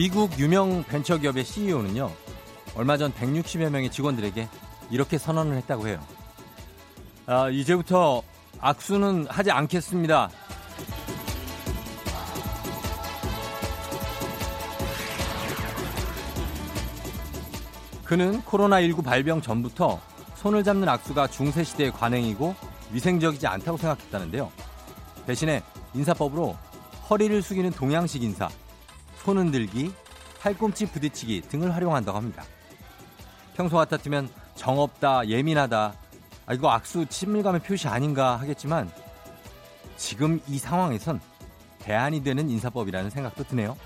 미국 유명 벤처기업의 CEO는요, 얼마 전 160여 명의 직원들에게 이렇게 선언을 했다고 해요. 아, 이제부터 악수는 하지 않겠습니다. 그는 코로나19 발병 전부터 손을 잡는 악수가 중세시대의 관행이고 위생적이지 않다고 생각했다는데요. 대신에 인사법으로 허리를 숙이는 동양식 인사, 손 흔들기, 팔꿈치 부딪히기 등을 활용한다고 합니다. 평소 같았으면 정없다, 예민하다, 아, 이거 악수 친밀감의 표시 아닌가 하겠지만 지금 이 상황에선 대안이 되는 인사법이라는 생각도 드네요.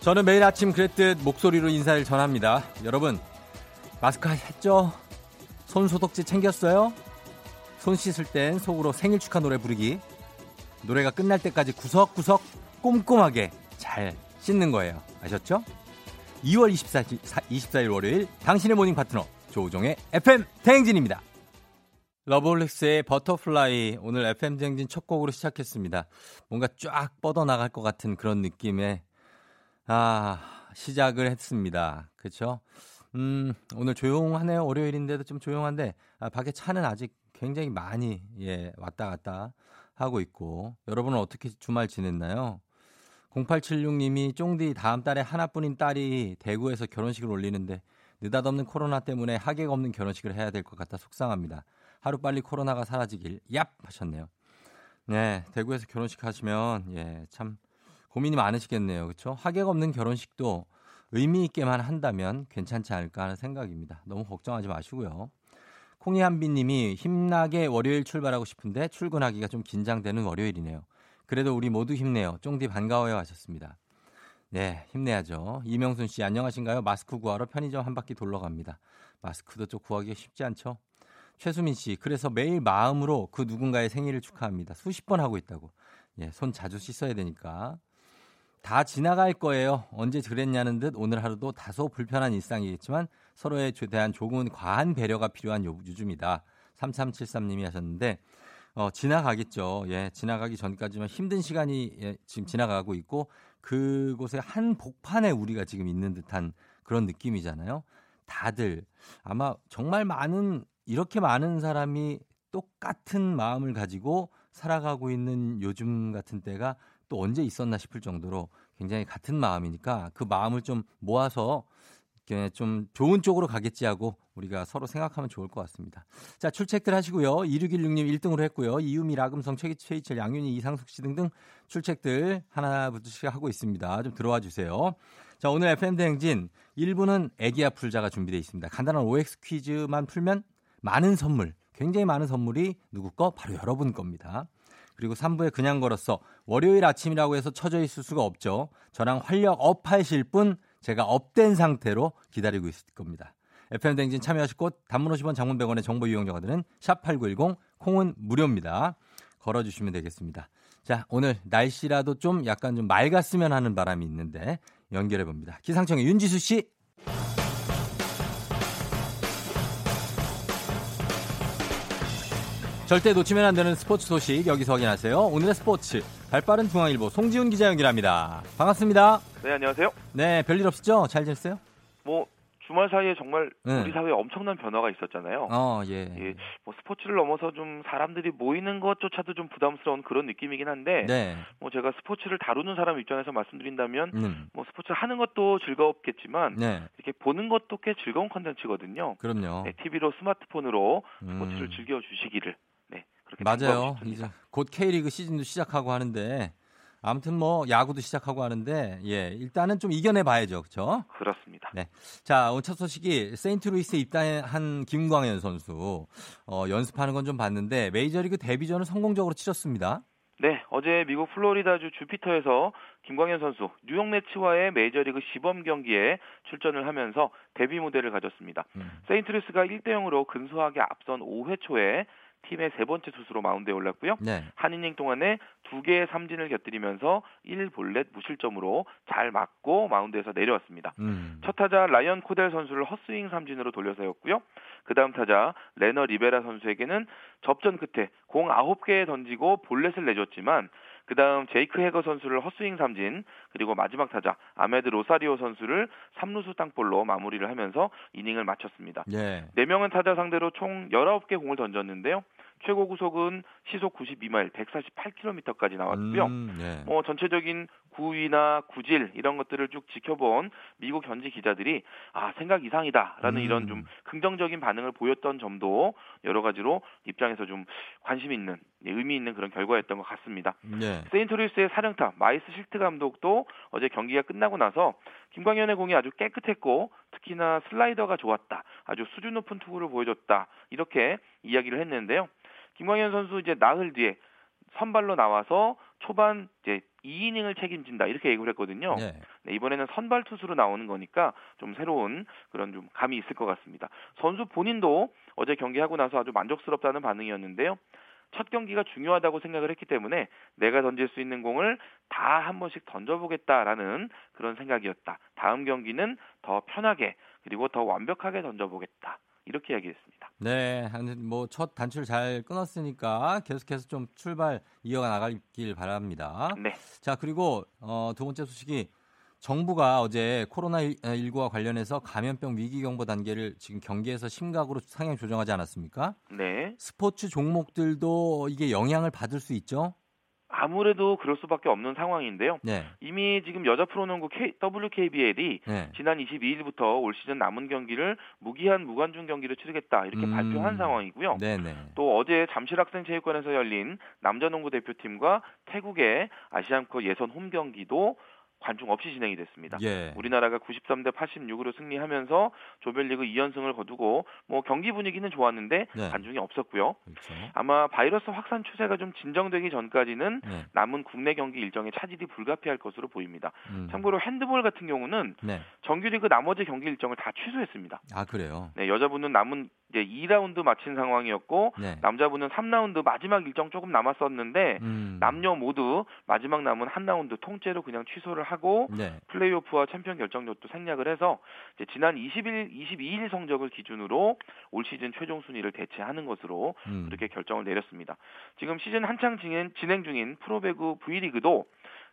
저는 매일 아침 그랬듯 목소리로 인사를 전합니다. 여러분, 마스크 했죠? 손 소독제 챙겼어요? 손 씻을 땐 속으로 생일 축하 노래 부르기. 노래가 끝날 때까지 구석구석 꼼꼼하게 잘 씻는 거예요. 아셨죠? 2월 24일, 24일 월요일 당신의 모닝 파트너 조우종의 FM 대행진입니다. 러브홀릭스의 Butterfly 오늘 FM 대행진 첫 곡으로 시작했습니다. 뭔가 쫙 뻗어나갈 것 같은 그런 느낌의 아, 시작을 했습니다. 그렇죠? 음, 오늘 조용하네요. 월요일인데도 좀 조용한데 아, 밖에 차는 아직 굉장히 많이 예, 왔다 갔다 하고 있고 여러분은 어떻게 주말 지냈나요? 0876님이 쫑디 다음 달에 하나뿐인 딸이 대구에서 결혼식을 올리는데 느닷없는 코로나 때문에 하객 없는 결혼식을 해야 될 것 같아 속상합니다. 하루빨리 코로나가 사라지길 얍 하셨네요. 네, 대구에서 결혼식 하시면 예, 참 고민이 많으시겠네요. 그렇죠? 하객 없는 결혼식도 의미 있게만 한다면 괜찮지 않을까 하는 생각입니다. 너무 걱정하지 마시고요. 콩이한비 님이 힘나게 월요일 출발하고 싶은데 출근하기가 좀 긴장되는 월요일이네요. 그래도 우리 모두 힘내요. 쫑디 반가워요 하셨습니다. 네, 힘내야죠. 이명순 씨 안녕하신가요? 마스크 구하러 편의점 한 바퀴 돌러 갑니다. 마스크도 좀 구하기가 쉽지 않죠? 최수민 씨, 그래서 매일 마음으로 그 누군가의 생일을 축하합니다. 수십 번 하고 있다고. 예, 손 자주 씻어야 되니까. 다 지나갈 거예요. 언제 그랬냐는 듯 오늘 하루도 다소 불편한 일상이겠지만 서로에 대한 조금은 과한 배려가 필요한 요즘이다. 3373님이 하셨는데 어, 지나가겠죠. 예, 지나가기 전까지만 힘든 시간이 예, 지금 지나가고 있고 그곳에 한 복판에 우리가 지금 있는 듯한 그런 느낌이잖아요. 다들 아마 정말 많은 이렇게 많은 사람이 똑같은 마음을 가지고 살아가고 있는 요즘 같은 때가 또 언제 있었나 싶을 정도로 굉장히 같은 마음이니까 그 마음을 좀 모아서 좀 좋은 쪽으로 가겠지 하고 우리가 서로 생각하면 좋을 것 같습니다. 자, 출첵들 하시고요. 2616님 1등으로 했고요. 이유미, 라금성, 최기, 최희철, 양윤희, 이상숙 씨 등등 출첵들 하나부터씩 하고 있습니다. 좀 들어와 주세요. 자, 오늘 FM대행진 1부는 애기야 풀자가 준비되어 있습니다. 간단한 OX 퀴즈만 풀면 많은 선물, 굉장히 많은 선물이 누구 거? 바로 여러분 겁니다. 그리고 3부에 그냥 걸었어. 월요일 아침이라고 해서 처져 있을 수가 없죠. 저랑 활력 up하실 분 제가 up된 상태로 기다리고 있을 겁니다. FM 댕진 참여하실 곳 단문 50원 장문 100원의 정보 이용료가 드는 샵8910 콩은 무료입니다. 걸어주시면 되겠습니다. 자, 오늘 날씨라도 좀 약간 좀 맑았으면 하는 바람이 있는데 연결해 봅니다. 기상청의 윤지수 씨. 절대 놓치면 안 되는 스포츠 소식 여기서 확인하세요. 오늘의 스포츠 발빠른 중앙일보 송지훈 기자 연결합니다. 반갑습니다. 네, 안녕하세요. 네, 별일 없었죠? 잘 지냈어요? 뭐 주말 사이에 정말 네. 우리 사회에 엄청난 변화가 있었잖아요. 어, 예. 예. 뭐 스포츠를 넘어서 좀 사람들이 모이는 것조차도 좀 부담스러운 그런 느낌이긴 한데, 네. 뭐 제가 스포츠를 다루는 사람 입장에서 말씀드린다면, 음. 뭐 스포츠 하는 것도 즐겁겠지만, 네. 이렇게 보는 것도 꽤 즐거운 컨텐츠거든요. 그럼요. 네, TV로 스마트폰으로 스포츠를 음. 즐겨 주시기를. 맞아요. 이제 곧 K리그 시즌도 시작하고 하는데 아무튼 뭐 야구도 시작하고 하는데 예 일단은 좀 이겨내 봐야죠, 그렇죠? 그렇습니다. 네, 자 오늘 첫 소식이 세인트루이스에 입단한 김광현 선수 어, 연습하는 건 좀 봤는데 메이저리그 데뷔전을 성공적으로 치렀습니다. 네, 어제 미국 플로리다주 주피터에서 김광현 선수 뉴욕 메츠와의 메이저리그 시범 경기에 출전을 하면서 데뷔 무대를 가졌습니다. 음. 세인트루이스가 1대 0으로 근소하게 앞선 5회 초에 팀의 세 번째 투수로 마운드에 올랐고요. 네. 한 이닝 동안에 두 개의 삼진을 곁들이면서 1볼넷 무실점으로 잘 맞고 마운드에서 내려왔습니다. 음. 첫 타자 라이언 코델 선수를 헛스윙 삼진으로 돌려세웠고요. 그 다음 타자 레너 리베라 선수에게는 접전 끝에 공 9개 던지고 볼넷을 내줬지만 그 다음 제이크 해거 선수를 헛스윙 삼진 그리고 마지막 타자 아메드 로사리오 선수를 3루수 땅볼로 마무리를 하면서 이닝을 마쳤습니다. 예. 4명은 타자 상대로 총 19개 공을 던졌는데요. 최고 구속은 시속 92마일 148km까지 나왔고요. 음, 예. 뭐 전체적인 구위나 구질 이런 것들을 쭉 지켜본 미국 현지 기자들이 아 생각 이상이다라는 음. 이런 좀 긍정적인 반응을 보였던 점도 여러 가지로 입장에서 좀 관심 있는 예, 의미 있는 그런 결과였던 것 같습니다. 예. 세인트루이스의 사령탑 마이스 실트 감독도 어제 경기가 끝나고 나서 김광현의 공이 아주 깨끗했고 특히나 슬라이더가 좋았다. 아주 수준 높은 투구를 보여줬다. 이렇게 이야기를 했는데요. 김광현 선수 이제 나흘 뒤에 선발로 나와서 초반 이제 2이닝을 책임진다 이렇게 얘기를 했거든요. 예. 네, 이번에는 선발 투수로 나오는 거니까 좀 새로운 그런 좀 감이 있을 것 같습니다. 선수 본인도 어제 경기하고 나서 아주 만족스럽다는 반응이었는데요. 첫 경기가 중요하다고 생각을 했기 때문에 내가 던질 수 있는 공을 다 한 번씩 던져보겠다라는 그런 생각이었다. 다음 경기는 더 편하게 그리고 더 완벽하게 던져보겠다. 이렇게 이야기했습니다. 네, 뭐첫 단추를 잘 끊었으니까 계속해서 좀 출발 이어가 나가길 바랍니다. 네. 자, 그리고 어, 두 번째 소식이 정부가 어제 코로나19와 관련해서 감염병 위기경보 단계를 지금 경기에서 심각으로 상향 조정하지 않았습니까? 네. 스포츠 종목들도 이게 영향을 받을 수 있죠? 아무래도 그럴 수밖에 없는 상황인데요. 네. 이미 지금 여자 프로농구 K, WKBL이 네. 지난 22일부터 올 시즌 남은 경기를 무기한 무관중 경기를 치르겠다 이렇게 음. 발표한 상황이고요. 네네. 또 어제 잠실학생체육관에서 열린 남자농구 대표팀과 태국의 아시안컵 예선 홈 경기도 관중 없이 진행이 됐습니다. 예. 우리나라가 93대 86으로 승리하면서 조별리그 2연승을 거두고 뭐 경기 분위기는 좋았는데 네. 관중이 없었고요. 그렇죠. 아마 바이러스 확산 추세가 좀 진정되기 전까지는 네. 남은 국내 경기 일정에 차질이 불가피할 것으로 보입니다. 음. 참고로 핸드볼 같은 경우는 네. 정규리그 나머지 경기 일정을 다 취소했습니다. 아, 그래요? 네, 여자분은 남은 이제 2라운드 마친 상황이었고 네. 남자분은 3라운드 마지막 일정 조금 남았었는데 음. 남녀 모두 마지막 남은 한 라운드 통째로 그냥 취소를 하고 네. 플레이오프와 챔피언 결정전도 생략을 해서 이제 지난 20일, 22일 성적을 기준으로 올 시즌 최종 순위를 대체하는 것으로 음. 그렇게 결정을 내렸습니다. 지금 시즌 한창 진행, 진행 중인 프로배구 V리그도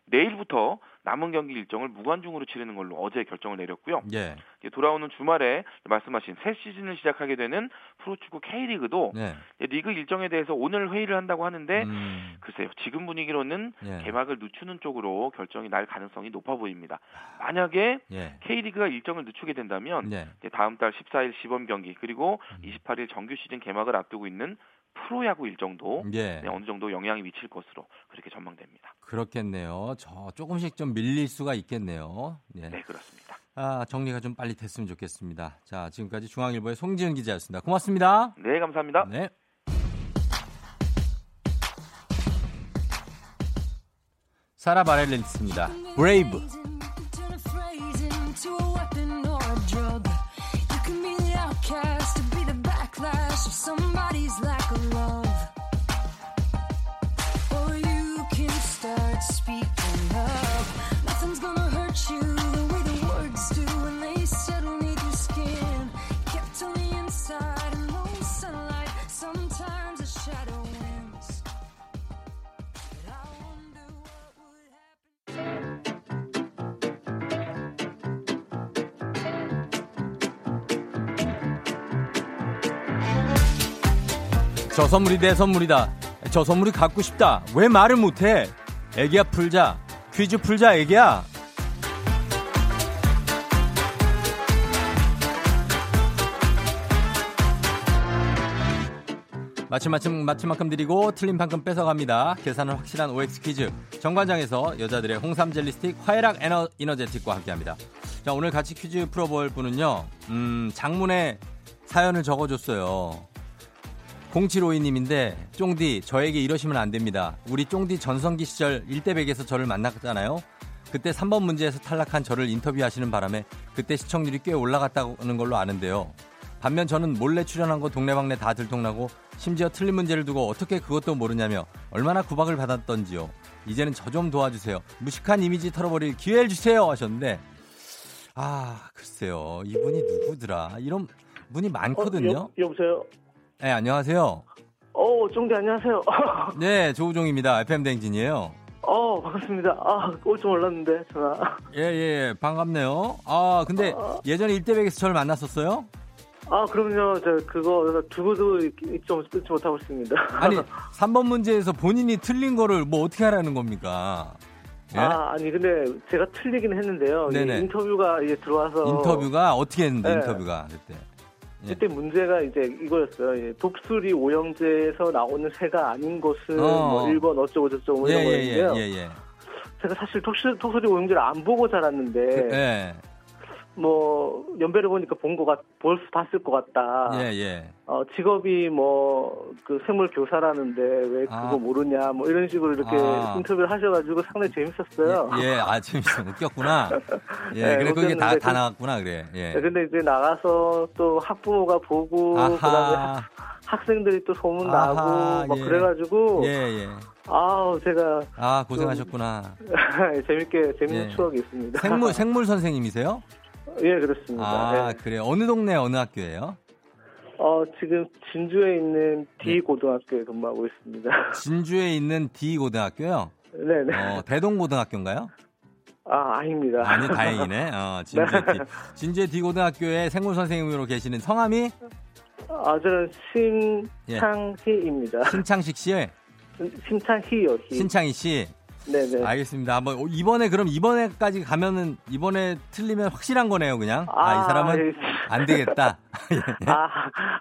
내일부터 남은 경기 일정을 무관중으로 치르는 걸로 어제 결정을 내렸고요. 예. 돌아오는 주말에 말씀하신 새 시즌을 시작하게 되는 프로축구 K리그도 네. 이제 리그 일정에 대해서 오늘 회의를 한다고 하는데 음. 글쎄요 지금 분위기로는 예. 개막을 늦추는 쪽으로 결정이 날 가능성이 높아 보입니다. 만약에 예. K리그가 일정을 늦추게 된다면 네. 이제 다음 달 14일 시범 경기 그리고 음. 28일 정규 시즌 개막을 앞두고 있는 프로야구 일정도 예. 네, 어느 정도 영향이 미칠 것으로 그렇게 전망됩니다. 그렇겠네요. 저 조금씩 좀 밀릴 수가 있겠네요. 예. 네 그렇습니다. 아, 정리가 좀 빨리 됐으면 좋겠습니다. 자, 지금까지 중앙일보의 송지은 기자였습니다. 고맙습니다. 네 감사합니다. 네. 사라 바렐렌스입니다. 브레이브. Backlash of somebody's lack of love. Or you can start speaking up. Nothing's gonna hurt you 저 선물이 내 선물이다. 저 선물이 갖고 싶다. 왜 말을 못해? 애기야 풀자. 퀴즈 풀자 애기야. 맞춤 맞춤 맞춤 만큼 드리고 틀린 만큼 뺏어갑니다. 계산은 확실한 OX 퀴즈. 정관장에서 여자들의 홍삼 젤리 스틱 화해락 에너 이너제틱과 함께합니다. 자 오늘 같이 퀴즈 풀어볼 분은요. 음 장문의 사연을 적어줬어요. 0752님인데 쫑디 저에게 이러시면 안 됩니다. 우리 쫑디 전성기 시절 1대100에서 저를 만났잖아요. 그때 3번 문제에서 탈락한 저를 인터뷰하시는 바람에 그때 시청률이 꽤 올라갔다는 걸로 아는데요. 반면 저는 몰래 출연한 거 동네방네 다 들통나고 심지어 틀린 문제를 두고 어떻게 그것도 모르냐며 얼마나 구박을 받았던지요. 이제는 저 좀 도와주세요. 무식한 이미지 털어버릴 기회를 주세요 하셨는데 아 글쎄요 이분이 누구더라 이런 분이 많거든요. 어, 여, 여보세요. 네 안녕하세요. 어, 쫑디 안녕하세요. 네 조우종입니다. FM 댕진이에요. 어, 반갑습니다. 아, 올 줄 몰랐는데 전화. 예, 예, 반갑네요. 아, 근데 예전에 일대백에서 저를 만났었어요? 아, 그럼요. 저 그거 두고도 좀 끊지 못하고 있습니다. 아니, 3번 문제에서 본인이 틀린 거를 뭐 어떻게 하라는 겁니까? 예? 아, 아니 근데 제가 틀리긴 했는데요. 이 네네. 인터뷰가 이제 들어와서 인터뷰가 어떻게 했는데, 네. 인터뷰가 그때. 예. 그때 문제가 이제 이거였어요. 예, 독수리 오형제에서 나오는 새가 아닌 것은 어. 뭐 1번 어쩌고 저쩌고 예, 이런 예, 예, 거였는데요. 제가 사실 독수리, 독수리 오형제를 안 보고 자랐는데 예, 뭐 연배를 보니까 본 것 같, 볼수 봤을 것 같다. 예, 예. 어, 직업이 뭐, 그 생물 교사라는데 왜 그거 아. 모르냐, 뭐 이런 식으로 이렇게 아. 인터뷰를 하셔가지고 상당히 재밌었어요. 예, 예, 아, 재밌어. 웃겼구나. 예, 네, 그래, 그게 다, 다 그- 나왔구나, 그래. 예. 네, 근데 이제 나가서 또 학부모가 보고, 그 다음에 아하, 학생들이 또 소문 아하, 나고, 막 예. 그래가지고, 예, 예. 아우, 제가 아, 고생하셨구나. 재밌게, 재밌는 예. 추억이 있습니다. 생물, 생물 선생님이세요? 예, 그렇습니다. 아, 네. 그래. 어느 동네, 어느 학교예요? 어, 지금 진주에 있는 D 네. 고등학교에 근무하고 있습니다. 진주에 있는 D고등학교요? 네 네. 어, 대동 고등학교인가요? 아, 아닙니다. 아니, 다행이네. 어, 진주의 D. 진주의 D고등학교에 생물 선생님으로 계시는 성함이 아, 저는 예. 심창희입니다. 신창식 씨, 심창희요, 희. 신창희 씨. 네네. 알겠습니다. 한번 이번에 그럼 이번에까지 가면은 이번에 틀리면 확실한 거네요, 그냥. 아, 이 사람은 예. 안 되겠다. 아,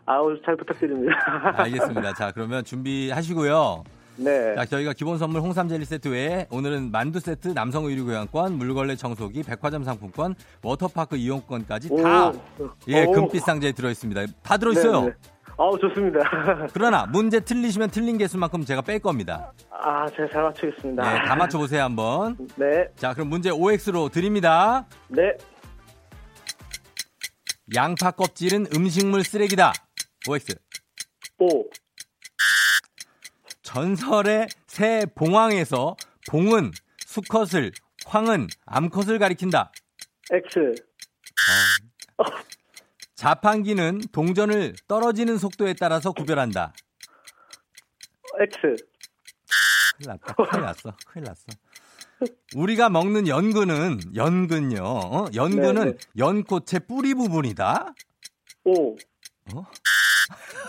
아우, 잘 부탁드립니다. 알겠습니다. 자, 그러면 준비하시고요. 네. 자, 저희가 기본 선물 홍삼 젤리 세트 외에 오늘은 만두 세트, 남성 의류 교환권, 물걸레 청소기, 백화점 상품권, 워터파크 이용권까지 다 오. 예, 오. 금빛 상자에 들어 있습니다. 다 들어 있어요. 네네. 아우, 좋습니다. 그러나 문제 틀리시면 틀린 개수만큼 제가 뺄 겁니다. 아, 제가 잘 맞추겠습니다. 네, 다 맞춰 보세요, 한번. 네. 자, 그럼 문제 OX로 드립니다. 네. 양파 껍질은 음식물 쓰레기다. OX. 오. 전설의 새 봉황에서 봉은 수컷을, 황은 암컷을 가리킨다. X. 자판기는 동전을 떨어지는 속도에 따라서 구별한다. X. 큰일 났다. 큰일 났어. 큰일 났어. 우리가 먹는 연근은 연근요. 어? 연근은 네, 네. 연꽃의 뿌리 부분이다. 오.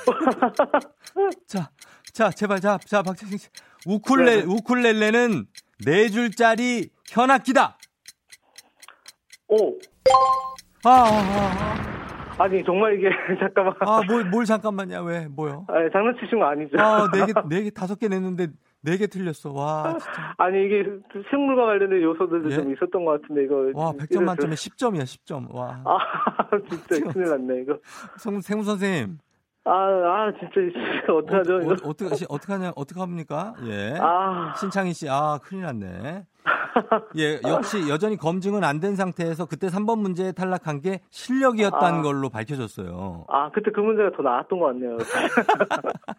자, 자, 제발, 자, 자, 박재승 씨. 우쿨레, 네, 네. 우쿨렐레는 네 줄짜리 현악기다. 오. 아, 아, 아 니, 정말 이게, 잠깐만. 아, 아, 뭘, 뭘 잠깐만요. 왜, 뭐요? 아, 장난치신 거 아니죠? 아, 네 개, 네 개, 다섯 개 냈는데 네 개 틀렸어. 와, 진짜. 아니, 이게 생물과 관련된 요소들도 예? 좀 있었던 것 같은데, 이거. 와, 100점 만점에 10점이야, 10점. 와. 아, 진짜 큰일 났네, 이거. 성, 생무 선생님. 아, 아, 진짜, 어떡하죠, 어, 이거. 어, 떻게 어떻게 하냐, 어떻게 합니까? 예. 아, 신창희 씨, 아, 큰일 났네. 예, 역시 여전히 검증은 안 된 상태에서 그때 3번 문제에 탈락한 게 실력이었다는 아. 걸로 밝혀졌어요. 아, 그때 그 문제가 더 나았던 것 같네요.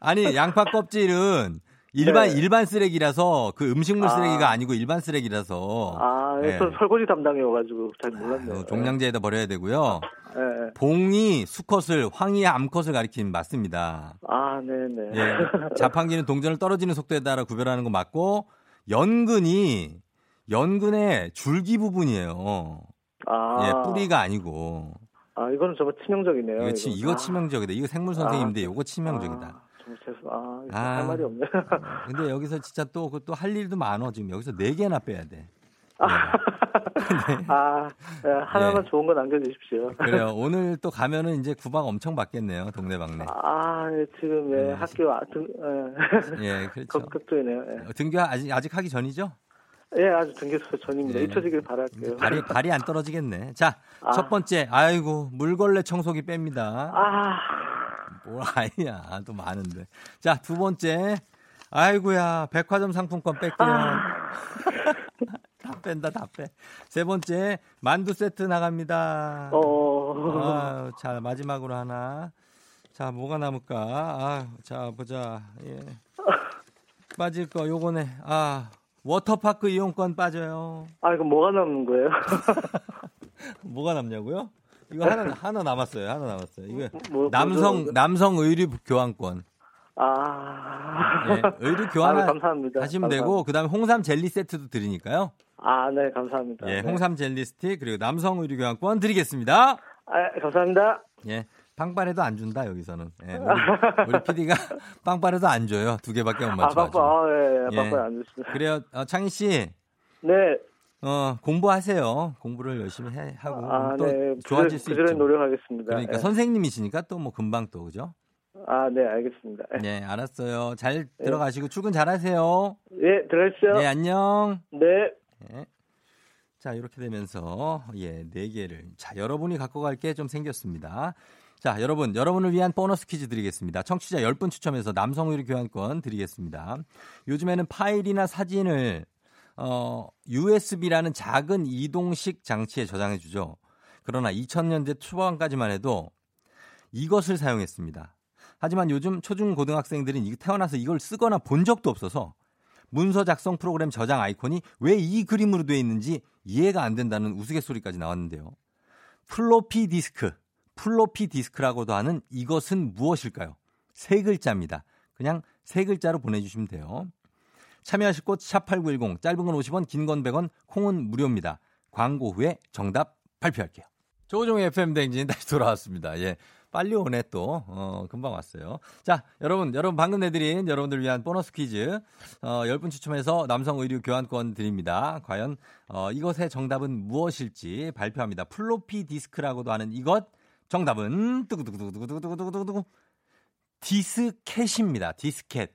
아니, 양파 껍질은 일반, 네. 일반 쓰레기라서 그 음식물 아. 쓰레기가 아 니고 일반 쓰레기라서. 아, 네. 저 설거지 담당이어가지고 잘 몰랐네요. 어, 종량제에다 버려야 되고요. 예, 예. 봉이 수컷을, 황이 암컷을 가리킨 맞습니다. 아, 네네. 예. 자판기는 동전을 떨어지는 속도에 따라 구별하는 거 맞고, 연근이, 연근의 줄기 부분이에요. 아, 예, 뿌리가 아니고. 아, 이거는 정말 치명적이네요. 이거, 치, 이거 아, 치명적이다. 이거 생물 선생님인데 이거 치명적이다. 아, 죄송, 아, 이거 아. 할 말이 없네. 근데 여기서 진짜 또, 또 할 일도 많어. 지금 여기서 네 개나 빼야 돼. 예. 아, 예, 하나만 예. 좋은 거 남겨주십시오. 그래요. 오늘 또 가면은 이제 구박 엄청 받겠네요. 동네방네. 아, 예, 지금, 예, 네. 학교, 아, 등, 예. 예, 그렇죠. 걱정이네요. 예. 어, 등교 아직, 아직 하기 전이죠? 예, 아주 등교수 전입니다. 예. 잊혀지길 바랄게요. 발이, 발이 안 떨어지겠네. 자, 아. 첫 번째. 아이고, 물걸레 청소기 뺍니다. 아, 뭘 아니야. 또 많은데. 자, 두 번째. 아이고야, 백화점 상품권 뺄게요. 아. 다 뺀다, 다 빼. 세 번째, 만두 세트 나갑니다. 어, 어. 아, 자 마지막으로 하나. 자 뭐가 남을까? 아, 자 보자. 예. 빠질 거 요거네. 아 워터파크 이용권 빠져요. 아, 이거 뭐가 남는 거예요? 뭐가 남냐고요? 이거 하나 하나 남았어요. 하나 남았어요. 이거 뭐, 남성 뭐죠? 남성 의류 교환권. 아. 예, 의류 교환 아, 감사합니다. 하시면 감사합니다. 되고 그다음에 홍삼 젤리 세트도 드리니까요. 아, 네, 감사합니다. 예, 네. 홍삼 젤리 스틱 그리고 남성 의류 교환권 드리겠습니다. 아, 감사합니다. 예. 빵빠레도 안 준다 여기서는. 예, 우리, 우리 PD가 빵빠레도 안 줘요. 두 개밖에 못 아, 맞춰 바빠. 아, 예, 예. 예, 바빠요. 안 됐습니다. 그래요. 어, 창희 씨. 네. 어, 공부하세요. 공부를 열심히 해, 하고 아, 또 네. 좋아질 그, 수 그전에 있죠. 노력하겠습니다. 그러니까 예. 선생님이시니까 또 뭐 금방 또 그죠? 아, 네, 알겠습니다. 예. 네, 알았어요. 잘 들어가시고 출근 잘하세요. 예, 들어가십시오. 네, 안녕. 네. 네. 자, 이렇게 되면서 예, 네 개를 자, 여러분이 갖고 갈 게 좀 생겼습니다. 자, 여러분, 여러분을 위한 보너스 퀴즈 드리겠습니다. 청취자 10분 추첨해서 남성 의류 교환권 드리겠습니다. 요즘에는 파일이나 사진을 어, USB라는 작은 이동식 장치에 저장해 주죠. 그러나 2000년대 초반까지만 해도 이것을 사용했습니다. 하지만 요즘 초중 고등학생들은 이- 태어나서 이걸 쓰거나 본 적도 없어서 문서 작성 프로그램 저장 아이콘이 왜 이 그림으로 되어 있는지 이해가 안 된다는 우스갯소리까지 나왔는데요. 플로피 디스크, 플로피 디스크라고도 하는 이것은 무엇일까요? 세 글자입니다. 그냥 세 글자로 보내주시면 돼요. 참여하실 곳 샵8910, 짧은 건 50원, 긴 건 100원, 콩은 무료입니다. 광고 후에 정답 발표할게요. 조우종의 FM 댕진 다시 돌아왔습니다. 예. 빨리 오네 또. 어, 금방 왔어요. 자, 여러분, 여러분 방금 내드린 여러분들 위한 보너스 퀴즈. 어, 10분 추첨해서 남성 의류 교환권 드립니다. 과연 어, 이것의 정답은 무엇일지 발표합니다. 플로피 디스크라고도 하는 이것 정답은 두구두구두구두구두구두구두구 디스켓입니다. 디스켓.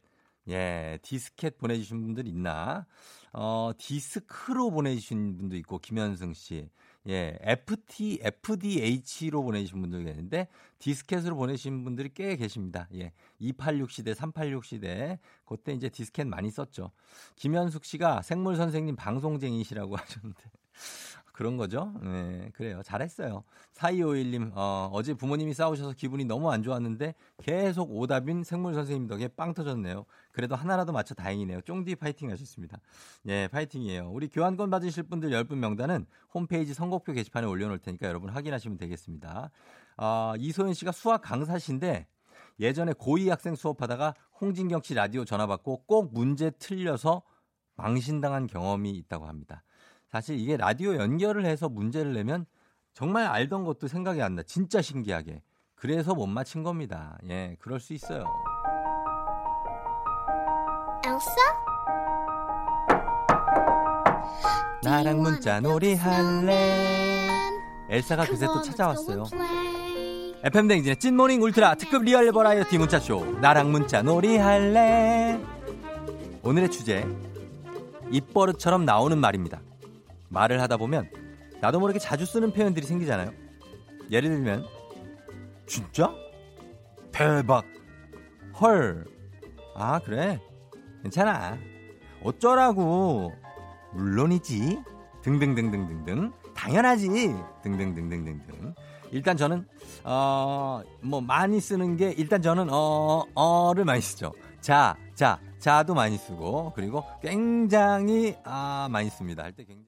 예, 디스켓 보내주신 분들 있나? 어, 디스크로 보내주신 분도 있고, 김현승 씨. 예, FT, FDH로 보내주신 분도 계시는데, 디스켓으로 보내신 분들이 꽤 계십니다. 예, 286 시대, 386 시대. 그때 이제 디스켓 많이 썼죠. 김현숙 씨가 생물 선생님 방송쟁이시라고 하셨는데. 그런 거죠. 네, 그래요. 잘했어요. 4251님, 어, 어제 부모님이 싸우셔서 기분이 너무 안 좋았는데 계속 오답인 생물 선생님 덕에 빵 터졌네요. 그래도 하나라도 맞춰 다행이네요. 쫑디 파이팅 하셨습니다. 예, 파이팅이에요. 우리 교환권 받으실 분들 10분 명단은 홈페이지 선곡표 게시판에 올려놓을 테니까 여러분 확인하시면 되겠습니다. 아, 이소연 씨가 수학 강사신데 예전에 고2 학생 수업하다가 홍진경 씨 라디오 전화 받고 꼭 문제 틀려서 망신당한 경험이 있다고 합니다. 사실 이게 라디오 연결을 해서 문제를 내면 정말 알던 것도 생각이 안 나. 진짜 신기하게. 그래서 못 맞힌 겁니다. 예, 그럴 수 있어요. 엘사? 나랑 문자 놀이 할래. 엘사가 그새 또 찾아왔어요. FM 댕진의 찐morning 울트라 특급 real 버라이어티 문자쇼. 나랑 문자 놀이 할래. 오늘의 주제. 입버릇처럼 나오는 말입니다. 말을 하다 보면 나도 모르게 자주 쓰는 표현들이 생기잖아요. 예를 들면 진짜? 대박. 헐. 아, 그래. 괜찮아. 어쩌라고. 물론이지. 등등등등등등. 당연하지. 등등등등등등. 일단 저는 어 뭐 많이 쓰는 게 일단 저는 어 어를 많이 쓰죠. 자, 자, 자도 많이 쓰고 그리고 굉장히 아 많이 씁니다. 할 때 굉장히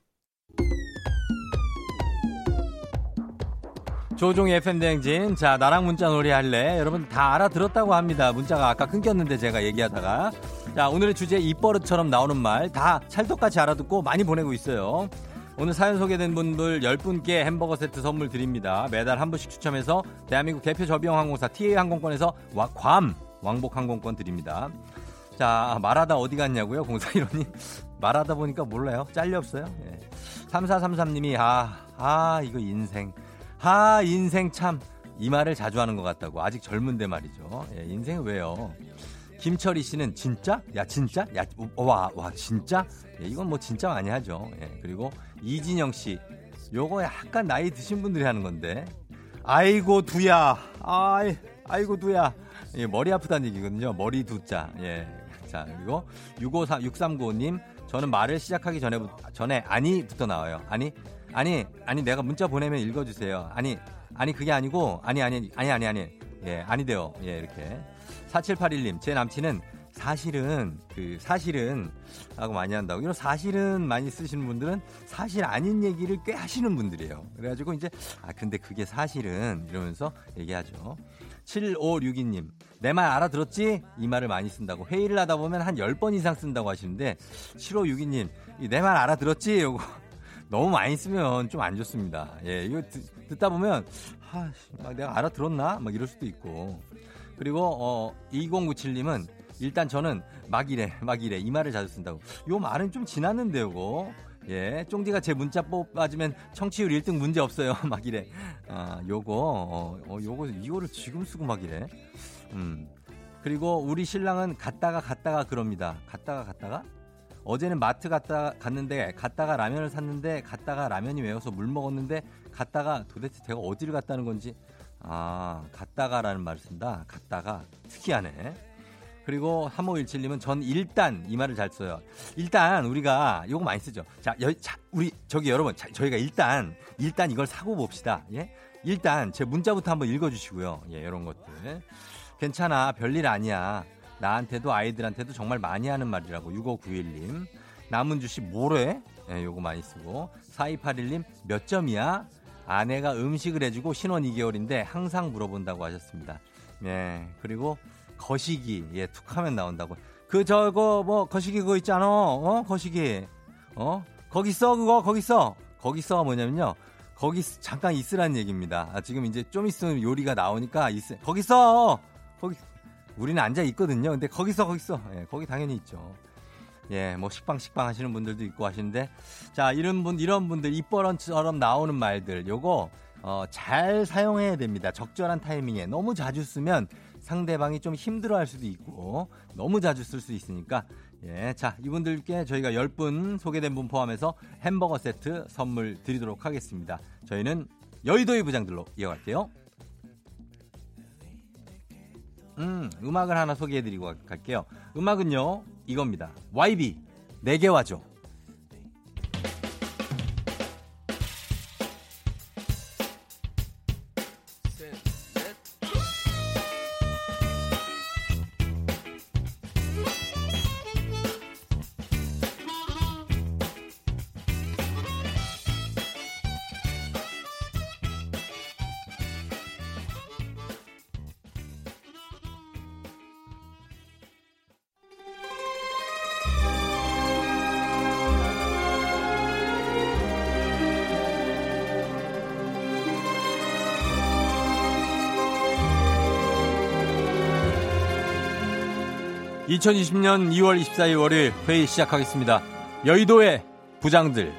조종의 FM 대행진. 자, 나랑 문자 놀이 할래? 여러분 다 알아들었다고 합니다. 문자가 아까 끊겼는데 제가 얘기하다가. 자, 오늘의 주제 입버릇처럼 나오는 말 다 찰떡같이 알아듣고 많이 보내고 있어요. 오늘 사연 소개된 분들 10분께 햄버거 세트 선물 드립니다. 매달 한 분씩 추첨해서 대한민국 대표 저비용 항공사 TA 항공권에서 와, 괌 왕복 항공권 드립니다. 자, 말하다 어디 갔냐고요? 0415님. 말하다 보니까 몰라요. 잘려 없어요. 예. 3433님이, 아, 아, 이거 인생. 아, 인생 참. 이 말을 자주 하는 것 같다고. 아직 젊은데 말이죠. 예, 인생은 왜요? 김철희 씨는 진짜? 야 진짜? 야와와 진짜? 예, 이건 뭐 진짜 많이 하죠. 예, 그리고 이진영 씨 요거 약간 나이 드신 분들이 하는 건데 아이고 두야 아이 아이고 두야 예, 머리 아프다는 얘기거든요. 머리 두자 예. 자 그리고 654 6395님 저는 말을 시작하기 전에 전에 아니부터 나와요. 아니 아니 아니 내가 문자 보내면 읽어주세요. 아니 아니 그게 아니고 아니 아니 아니 아니 아니 예 아니돼요. 예 이렇게 4781님 제 남친은 사실은 그 사실은 하고 많이 한다고 이런 사실은 많이 쓰시는 분들은 사실 아닌 얘기를 꽤 하시는 분들이에요. 그래가지고 이제 아 근데 그게 사실은 이러면서 얘기하죠. 7562님 내 말 알아들었지? 이 말을 많이 쓴다고 회의를 하다 보면 한 10번 이상 쓴다고 하시는데 7562님 내 말 알아들었지? 요거 너무 많이 쓰면 좀 안 좋습니다. 예, 이거 듣, 다 보면 아, 막 내가 알아들었나? 막 이럴 수도 있고. 그리고 어 2097님은 일단 저는 막 이래, 막 이래 이 말을 자주 쓴다고. 요 말은 좀 지났는데 요거. 예, 쫑디가 제 문자 뽑아주면 청취율 1등 문제 없어요. 막 이래. 아, 요거, 어, 어, 요거, 이거를 지금 쓰고 막 이래. 음. 그리고 우리 신랑은 갔다가 갔다가 그럽니다. 갔다가 갔다가? 어제는 마트 갔다 갔는데 갔다가 라면을 샀는데 갔다가 라면이 매워서 물 먹었는데 갔다가 도대체 제가 어디를 갔다는 건지. 아 갔다가라는 말을 쓴다. 갔다가 특이하네. 그리고 3517님은 전 일단 이 말을 잘 써요. 일단 우리가 요거 많이 쓰죠. 자, 여, 자 우리 저기 여러분 자, 저희가 일단 일단 이걸 사고 봅시다. 예? 일단 제 문자부터 한번 읽어주시고요. 예 이런 것들. 괜찮아. 별일 아니야 나한테도 아이들한테도 정말 많이 하는 말이라고. 6591님. 남은주 씨 뭐래? 예, 요거 많이 쓰고. 4281님 몇 점이야? 아내가 음식을 해주고 신혼 2개월인데 항상 물어본다고 하셨습니다. 예 그리고 거시기. 예 툭하면 나온다고. 그 저거 뭐 거시기 그거 있잖아. 어? 거시기. 어? 거기 써 그거? 거기 써 거기 써 뭐냐면요. 거기 잠깐 있으라는 얘기입니다. 아, 지금 이제 좀 있으면 요리가 나오니까 있 거기 써 거기 우리는 앉아 있거든요. 근데 거기서 거기서 예, 거기 당연히 있죠. 예, 뭐 식빵 식빵 하시는 분들도 있고 하시는데 자 이런 분 이런 분들 입버런처럼 나오는 말들 요거 어, 잘 사용해야 됩니다. 적절한 타이밍에 너무 자주 쓰면 상대방이 좀 힘들어할 수도 있고 너무 자주 쓸 수 있으니까 예, 자 이분들께 저희가 10분 소개된 분 포함해서 햄버거 세트 선물 드리도록 하겠습니다. 저희는 여의도의 부장들로 이어갈게요. 음, 음악을 하나 소개해드리고 갈게요. 음악은요, 이겁니다. YB, 내게 와줘. (2020년 2월 24일) 월요일 회의 시작하겠습니다 여의도의 부장들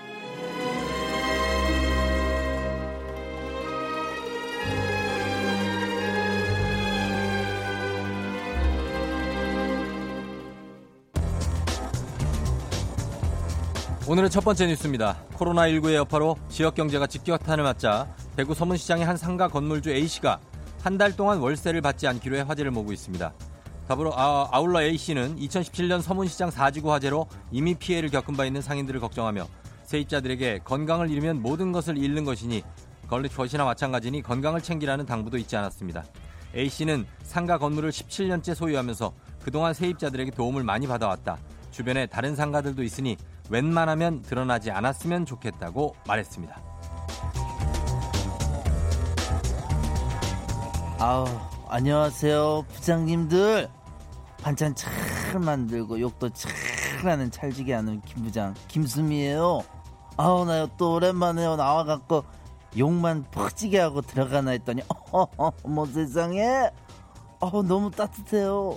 오늘의 첫 번째 뉴스입니다. 코로나19의 여파로 지역 경제가 직격탄을 맞자 대구 서문시장의 한 상가 건물주 A씨가 한 달 동안 월세를 받지 않기로 해 화제를 모으고 있습니다. 더불어 아, 아울러 A씨는 2017년 서문시장 사지구 화재로 이미 피해를 겪은 바 있는 상인들을 걱정하며 세입자들에게 건강을 잃으면 모든 것을 잃는 것이니 걸릿 것이나 마찬가지니 건강을 챙기라는 당부도 있지 않았습니다. A씨는 상가 건물을 17년째 소유하면서 그동안 세입자들에게 도움을 많이 받아왔다. 주변에 다른 상가들도 있으니 웬만하면 드러나지 않았으면 좋겠다고 말했습니다. 아우 안녕하세요 부장님들. 반찬 잘 만들고 욕도 잘 하는 찰지게 하는 김부장 김수미예요. 아우 나또 오랜만에 나와갖고 욕만 퍼지게 하고 들어가나 했더니 어머 세상에. 아우 너무 따뜻해요.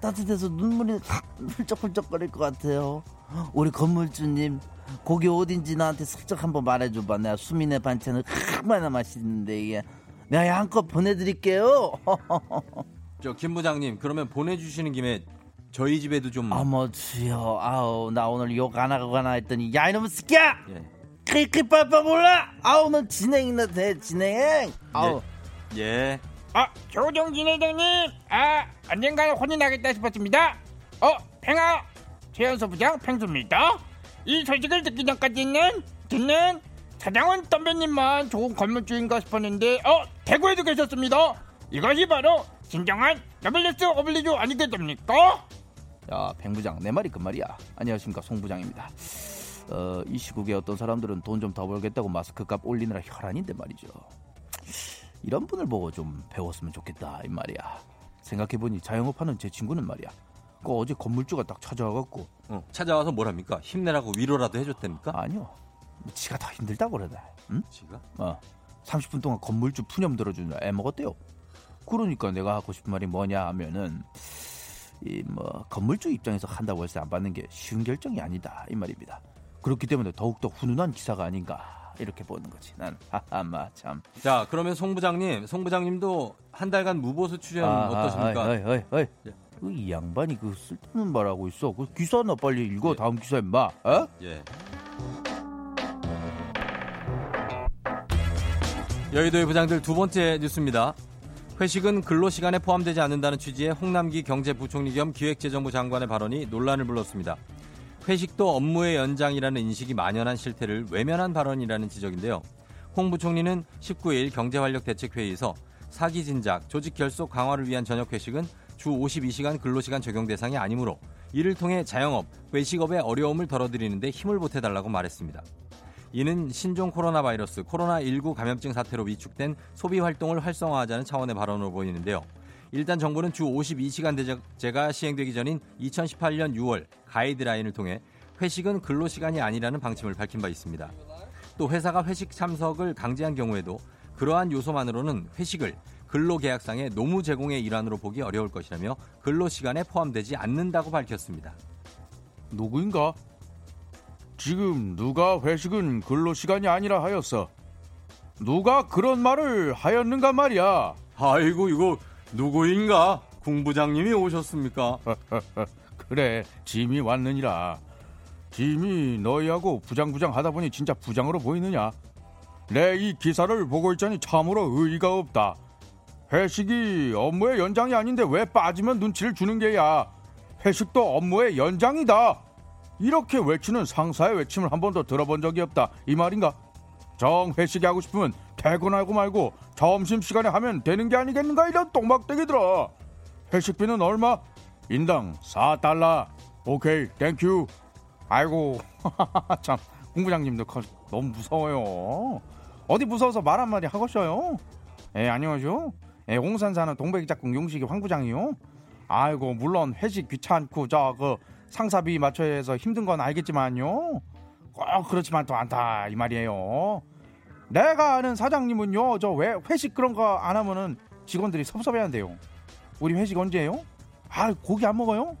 따뜻해서 눈물이 훌쩍훌쩍거릴 것 같아요. 우리 건물주님 고기 어딘지 나한테 슬쩍 한번 말해줘봐. 내가 수민의 반찬을 얼마나 맛있는데 이게 내가 양껏 보내드릴게요. 저 김 부장님 그러면 보내주시는 김에 저희 집에도 좀 어머 주여. 아우 나 오늘 욕 안 하고 가나 했더니 야 이놈의 새끼야! 예. 크리크 빠빠 몰라! 아우 너 진행이나 돼 진행! 아우. 예. 아, 조정진 회장님, 아, 언젠가는 혼이 나겠다 싶었습니다. 어, 팽아, 최연소 부장 팽수입니다. 이 소식을 듣기 전까지는 듣는 서장훈 선배님만 좋은 건물주인가 싶었는데, 어, 대구에도 계셨습니다. 이것이 바로 진정한 노블레스 오블리주 아니겠습니까? 야, 백 부장, 내 말이 그 말이야. 안녕하십니까, 송 부장입니다. 어, 이 시국에 어떤 사람들은 돈 좀 더 벌겠다고 마스크 값 올리느라 혈안인데 말이죠. 이런 분을 보고 좀 배웠으면 좋겠다, 이 말이야. 생각해보니 자영업하는 제 친구는 말이야. 그 어제 건물주가 딱 찾아와갖고, 어, 찾아와서 뭐랍니까? 힘내라고 위로라도 해줬답니까? 아니요. 뭐 지가 더 힘들다고 그러네. 응? 지가? 어, 30분 동안 건물주 푸념 들어주느라 애먹었대요. 그러니까 내가 하고 싶은 말이 뭐냐 하면은 이 뭐 건물주 입장에서 한다고 월세 안 받는 게 쉬운 결정이 아니다 이 말입니다. 그렇기 때문에 더욱더 훈훈한 기사가 아닌가 이렇게 보는 거지. 난 하하마 참. 자, 그러면 송 부장님, 송 부장님도 한 달간 무보수 출연 어떠십니까? 어이, 어이, 어이. 예. 그이 양반이 그 쓸데없는 말하고 있어. 그 기사나 빨리 읽어. 다음 기사 임마. 어? 예. 여의도의 부장들 두 번째 뉴스입니다. 회식은 근로시간에 포함되지 않는다는 취지의 홍남기 경제부총리 겸 기획재정부 장관의 발언이 논란을 불렀습니다. 회식도 업무의 연장이라는 인식이 만연한 실태를 외면한 발언이라는 지적인데요. 홍 부총리는 19일 경제활력대책회의에서 사기 진작, 조직 결속 강화를 위한 저녁 회식은 주 52시간 근로시간 적용 대상이 아니므로 이를 통해 자영업, 외식업의 어려움을 덜어드리는데 힘을 보태달라고 말했습니다. 이는 신종 코로나 바이러스 코로나19 감염증 사태로 위축된 소비 활동을 활성화하자는 차원의 발언으로 보이는데요. 일단 정부는 주 52시간 대제가 시행되기 전인 2018년 6월 가이드라인을 통해 회식은 근로시간이 아니라는 방침을 밝힌 바 있습니다. 또 회사가 회식 참석을 강제한 경우에도 그러한 요소만으로는 회식을 근로계약상의 노무 제공의 일환으로 보기 어려울 것이라며 근로시간에 포함되지 않는다고 밝혔습니다. 누구인가? 지금 누가 회식은 근로시간이 아니라 하였어. 누가 그런 말을 하였는가 말이야. 아이고 이거 누구인가? 궁부장님이 오셨습니까? 그래, 짐이 왔느니라. 짐이 너희하고 부장부장 하다 보니 진짜 부장으로 보이느냐? 내 이 기사를 보고 있자니 참으로 의의가 없다. 회식이 업무의 연장이 아닌데 왜 빠지면 눈치를 주는 게야? 회식도 업무의 연장이다. 이렇게 외치는 상사의 외침을 한 번도 들어본 적이 없다. 이 말인가? 정 회식이 하고 싶으면 퇴근하고 말고 점심시간에 하면 되는 게 아니겠는가? 이런 똥막대기 들어. 회식비는 얼마? 인당 4달러. 오케이, thank you. 아이고, 참, 공부장님도 커- 너무 무서워요. 어디 무서워서 말 한마디 하고 싶어요? 예, 안녕하세요. 예, 옹산 사는 동백이 짝꿍 용식이 황 부장이요. 아이고, 물론 회식 귀찮고 저그 상사 비위 맞춰야 해서 힘든 건 알겠지만요. 꼭 그렇지만 또 않다 이 말이에요. 내가 아는 사장님은요, 저 왜 회식 그런 거 안 하면은 직원들이 섭섭해한대요. 우리 회식 언제예요? 아, 고기 안 먹어요?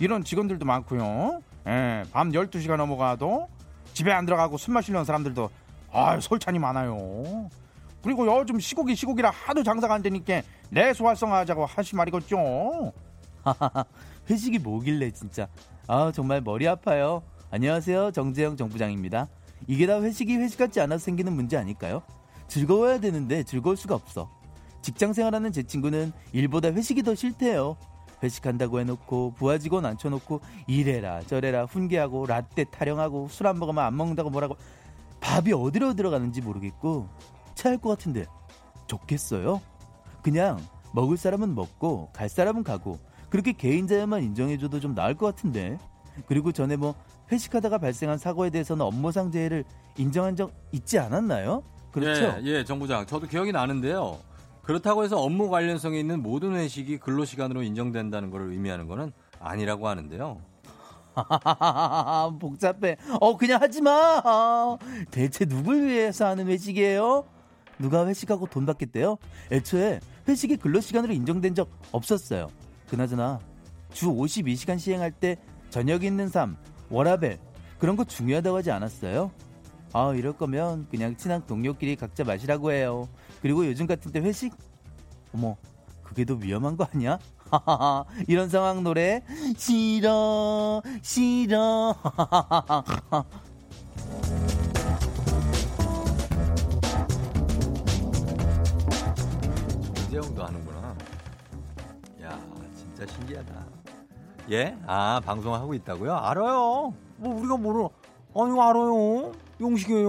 이런 직원들도 많고요. 예, 밤 12시가 넘어가도 집에 안 들어가고 술 마시려는 사람들도 아, 솔찬이 많아요. 그리고 요즘 시국이 시국이라 하도 장사가 안 되니까 내수 활성화하자고 하시 말이겠죠. 회식이 뭐길래 진짜. 아 정말 머리 아파요. 안녕하세요 정재영 정부장입니다. 이게 다 회식이 회식 같지 않아서 생기는 문제 아닐까요? 즐거워야 되는데 즐거울 수가 없어. 직장 생활하는 제 친구는 일보다 회식이 더 싫대요. 회식한다고 해놓고 부하 직원 앉혀놓고 이래라 저래라 훈계하고 라떼 타령하고 술 안 먹으면 안 먹는다고 뭐라고 밥이 어디로 들어가는지 모르겠고 체할 것 같은데 좋겠어요? 그냥 먹을 사람은 먹고 갈 사람은 가고 그렇게 개인 자유만 인정해줘도 좀 나을 것 같은데 그리고 전에 뭐 회식하다가 발생한 사고에 대해서는 업무상 재해를 인정한 적 있지 않았나요? 그렇죠? 예, 예, 정부장. 저도 기억이 나는데요. 그렇다고 해서 업무 관련성이 있는 모든 회식이 근로시간으로 인정된다는 것을 의미하는 것은 아니라고 하는데요. 복잡해. 어 그냥 하지 마. 아, 대체 누굴 위해서 하는 회식이에요? 누가 회식하고 돈 받겠대요? 애초에 회식이 근로시간으로 인정된 적 없었어요. 그나저나 주 52시간 시행할 때 저녁 있는 삶, 워라벨 그런 거 중요하다고 하지 않았어요? 아 이럴 거면 그냥 친한 동료끼리 각자 마시라고 해요. 그리고 요즘 같은 때 회식? 어머 그게 더 위험한 거 아니야? 이런 상황 노래 싫어 싫어 이재용도. 야, 진짜 신기하다. 예? 아, 방송하고 있다고요? 알아요. 뭐 우리가 모르 아니, 알아요. 용식이에요.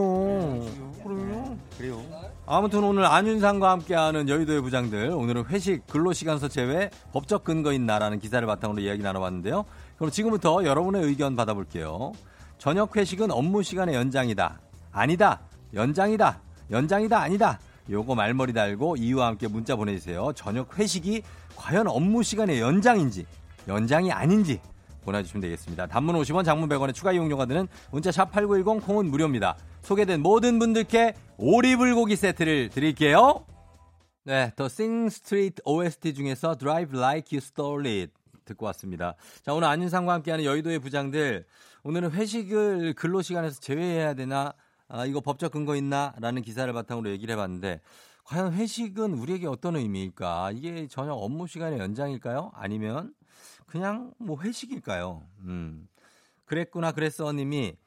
그래요? 그래요. 아무튼 오늘 안윤상과 함께하는 여의도의 부장들 오늘은 회식 근로시간서 제외 법적 근거 있나라는 기사를 바탕으로 이야기 나눠봤는데요. 그럼 지금부터 여러분의 의견 받아볼게요. 저녁 회식은 업무 시간의 연장이다. 아니다. 연장이다. 연장이다. 아니다. 요거 말머리 달고 이유와 함께 문자 보내주세요. 저녁 회식이 과연 업무 시간의 연장인지 연장이 아닌지 보내주시면 되겠습니다. 단문 50원, 장문 100원의 추가 이용료가 드는 문자 샵 8910 콩은 무료입니다. 소개된 모든 분들께 오리불고기 세트를 드릴게요. 네, 더 Sing Street OST 중에서 Drive Like You Stole It 듣고 왔습니다. 자, 오늘 안윤상과 함께하는 여의도의 부장들 오늘은 회식을 근로 시간에서 제외해야 되나 아, 이거 법적 근거 있나? 라는 기사를 바탕으로 얘기를 해봤는데, 과연 회식은 우리에게 어떤 의미일까? 이게 전혀 업무 시간의 연장일까요? 아니면 그냥 뭐 회식일까요? 음. 그랬구나, 그랬어 님이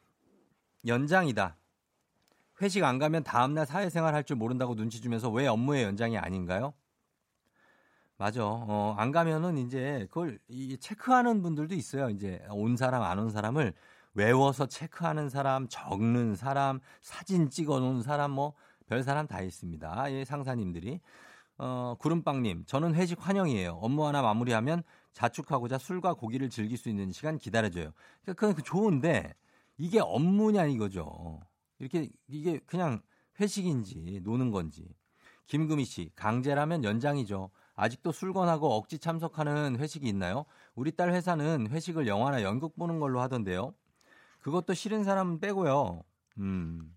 연장이다. 회식 안 가면 다음날 사회생활 할 줄 모른다고 눈치 주면서 왜 업무의 연장이 아닌가요? 맞아. 어, 안 가면은 이제 그걸 이 체크하는 분들도 있어요. 이제 온 사람, 안 온 사람을 외워서 체크하는 사람, 적는 사람, 사진 찍어 놓은 사람, 뭐, 별 사람 다 있습니다. 예, 상사님들이. 어, 구름빵님, 저는 회식 환영이에요. 업무 하나 마무리하면 자축하고자 술과 고기를 즐길 수 있는 시간 기다려줘요. 그러니까 그건 좋은데, 이게 업무냐 이거죠. 이렇게, 이게 그냥 회식인지, 노는 건지. 김금희 씨, 강제라면 연장이죠. 아직도 술 권하고 억지 참석하는 회식이 있나요? 우리 딸 회사는 회식을 영화나 연극 보는 걸로 하던데요. 그것도 싫은 사람 빼고요. 음.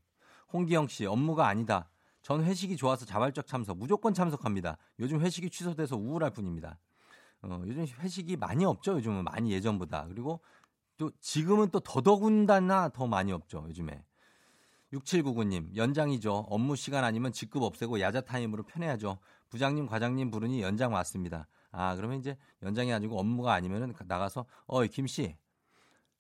홍기영 씨, 업무가 아니다. 전 회식이 좋아서 자발적 참석, 무조건 참석합니다. 요즘 회식이 취소돼서 우울할 뿐입니다. 어, 요즘 회식이 많이 없죠. 요즘은 많이 예전보다. 그리고 또 지금은 또 더더군다나 더 많이 없죠. 요즘에. 6799님, 연장이죠. 업무 시간 아니면 직급 없애고 야자 타임으로 편해야죠. 부장님, 과장님 부르니 연장 왔습니다. 아, 그러면 이제 연장이 아니고 업무가 아니면은 나가서, 어이, 김씨.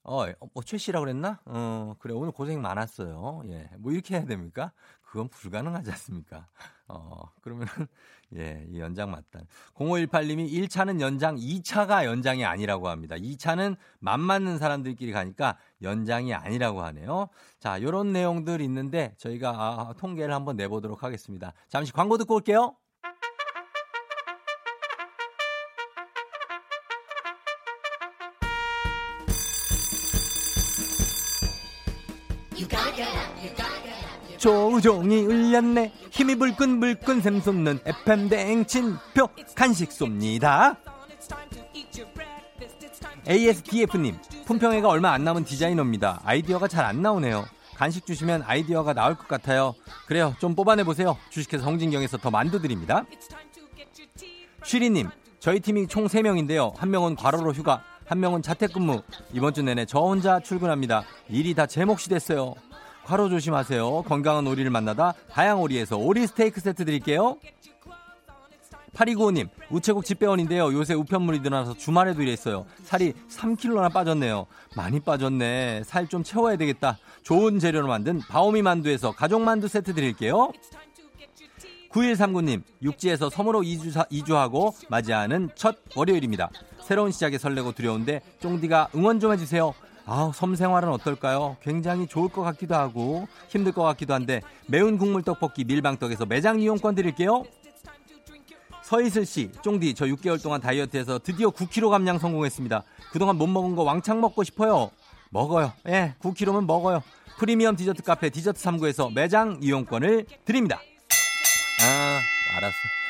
어, 뭐, 최 씨라고 그랬나? 어, 그래, 오늘 고생 많았어요. 예. 뭐, 이렇게 해야 됩니까? 그건 불가능하지 않습니까? 어, 그러면은, 예, 이 연장 맞다. 0518님이 1차는 연장, 2차가 연장이 아니라고 합니다. 2차는 맘 맞는 사람들끼리 가니까 연장이 아니라고 하네요. 자, 요런 내용들 있는데 저희가 아, 통계를 한번 내보도록 하겠습니다. 잠시 광고 듣고 올게요. 조종이 울렸네. 힘이 불끈불끈 샘솟는 FM 대행진표 간식 쏩니다. ASDF님 품평회가 얼마 안 남은 디자이너입니다. 아이디어가 잘 안 나오네요. 간식 주시면 아이디어가 나올 것 같아요. 그래요 좀 뽑아내보세요. 주식회사 홍진경에서 더 만두 드립니다. 쉬리님 저희 팀이 총 3명인데요. 한 명은 과로로 휴가 한 명은 자택근무. 이번 주 내내 저 혼자 출근합니다. 일이 다 제 몫이 됐어요 과로 조심하세요. 건강한 오리를 만나다 다양오리에서 오리 스테이크 세트 드릴게요. 8295님, 우체국 집배원인데요. 요새 우편물이 늘어나서 주말에도 일했어요. 살이 3kg나 빠졌네요. 많이 빠졌네. 살 좀 채워야 되겠다. 좋은 재료로 만든 바오미 만두에서 가족 만두 세트 드릴게요. 9139님, 육지에서 섬으로 이주사, 이주하고 맞이하는 첫 월요일입니다. 새로운 시작에 설레고 두려운데 쫑디가 응원 좀 해주세요. 아우, 섬 생활은 어떨까요? 굉장히 좋을 것 같기도 하고 힘들 것 같기도 한데 매운 국물 떡볶이 밀방떡에서 매장 이용권 드릴게요. 서희슬 씨, 쫑디, 저 6개월 동안 다이어트해서 드디어 9kg 감량 성공했습니다. 그동안 못 먹은 거 왕창 먹고 싶어요. 먹어요. 예, 9kg면 먹어요. 프리미엄 디저트 카페 디저트 3구에서 매장 이용권을 드립니다. 아, 알았어.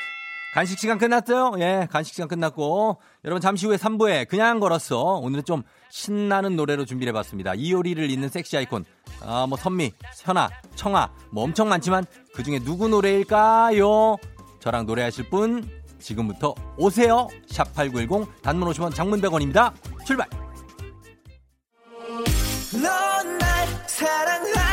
간식 시간 끝났어요? 예, 간식 시간 끝났고. 여러분, 잠시 후에 3부에 그냥 걸었어. 오늘은 좀 신나는 노래로 준비를 해봤습니다. 이효리를 잇는 섹시 아이콘. 아, 뭐, 선미, 현아, 청아, 뭐 엄청 많지만 그 중에 누구 노래일까요? 저랑 노래하실 분, 지금부터 오세요. 샵8910, 단문 50원, 장문 100원입니다. 출발! 넌날 사랑하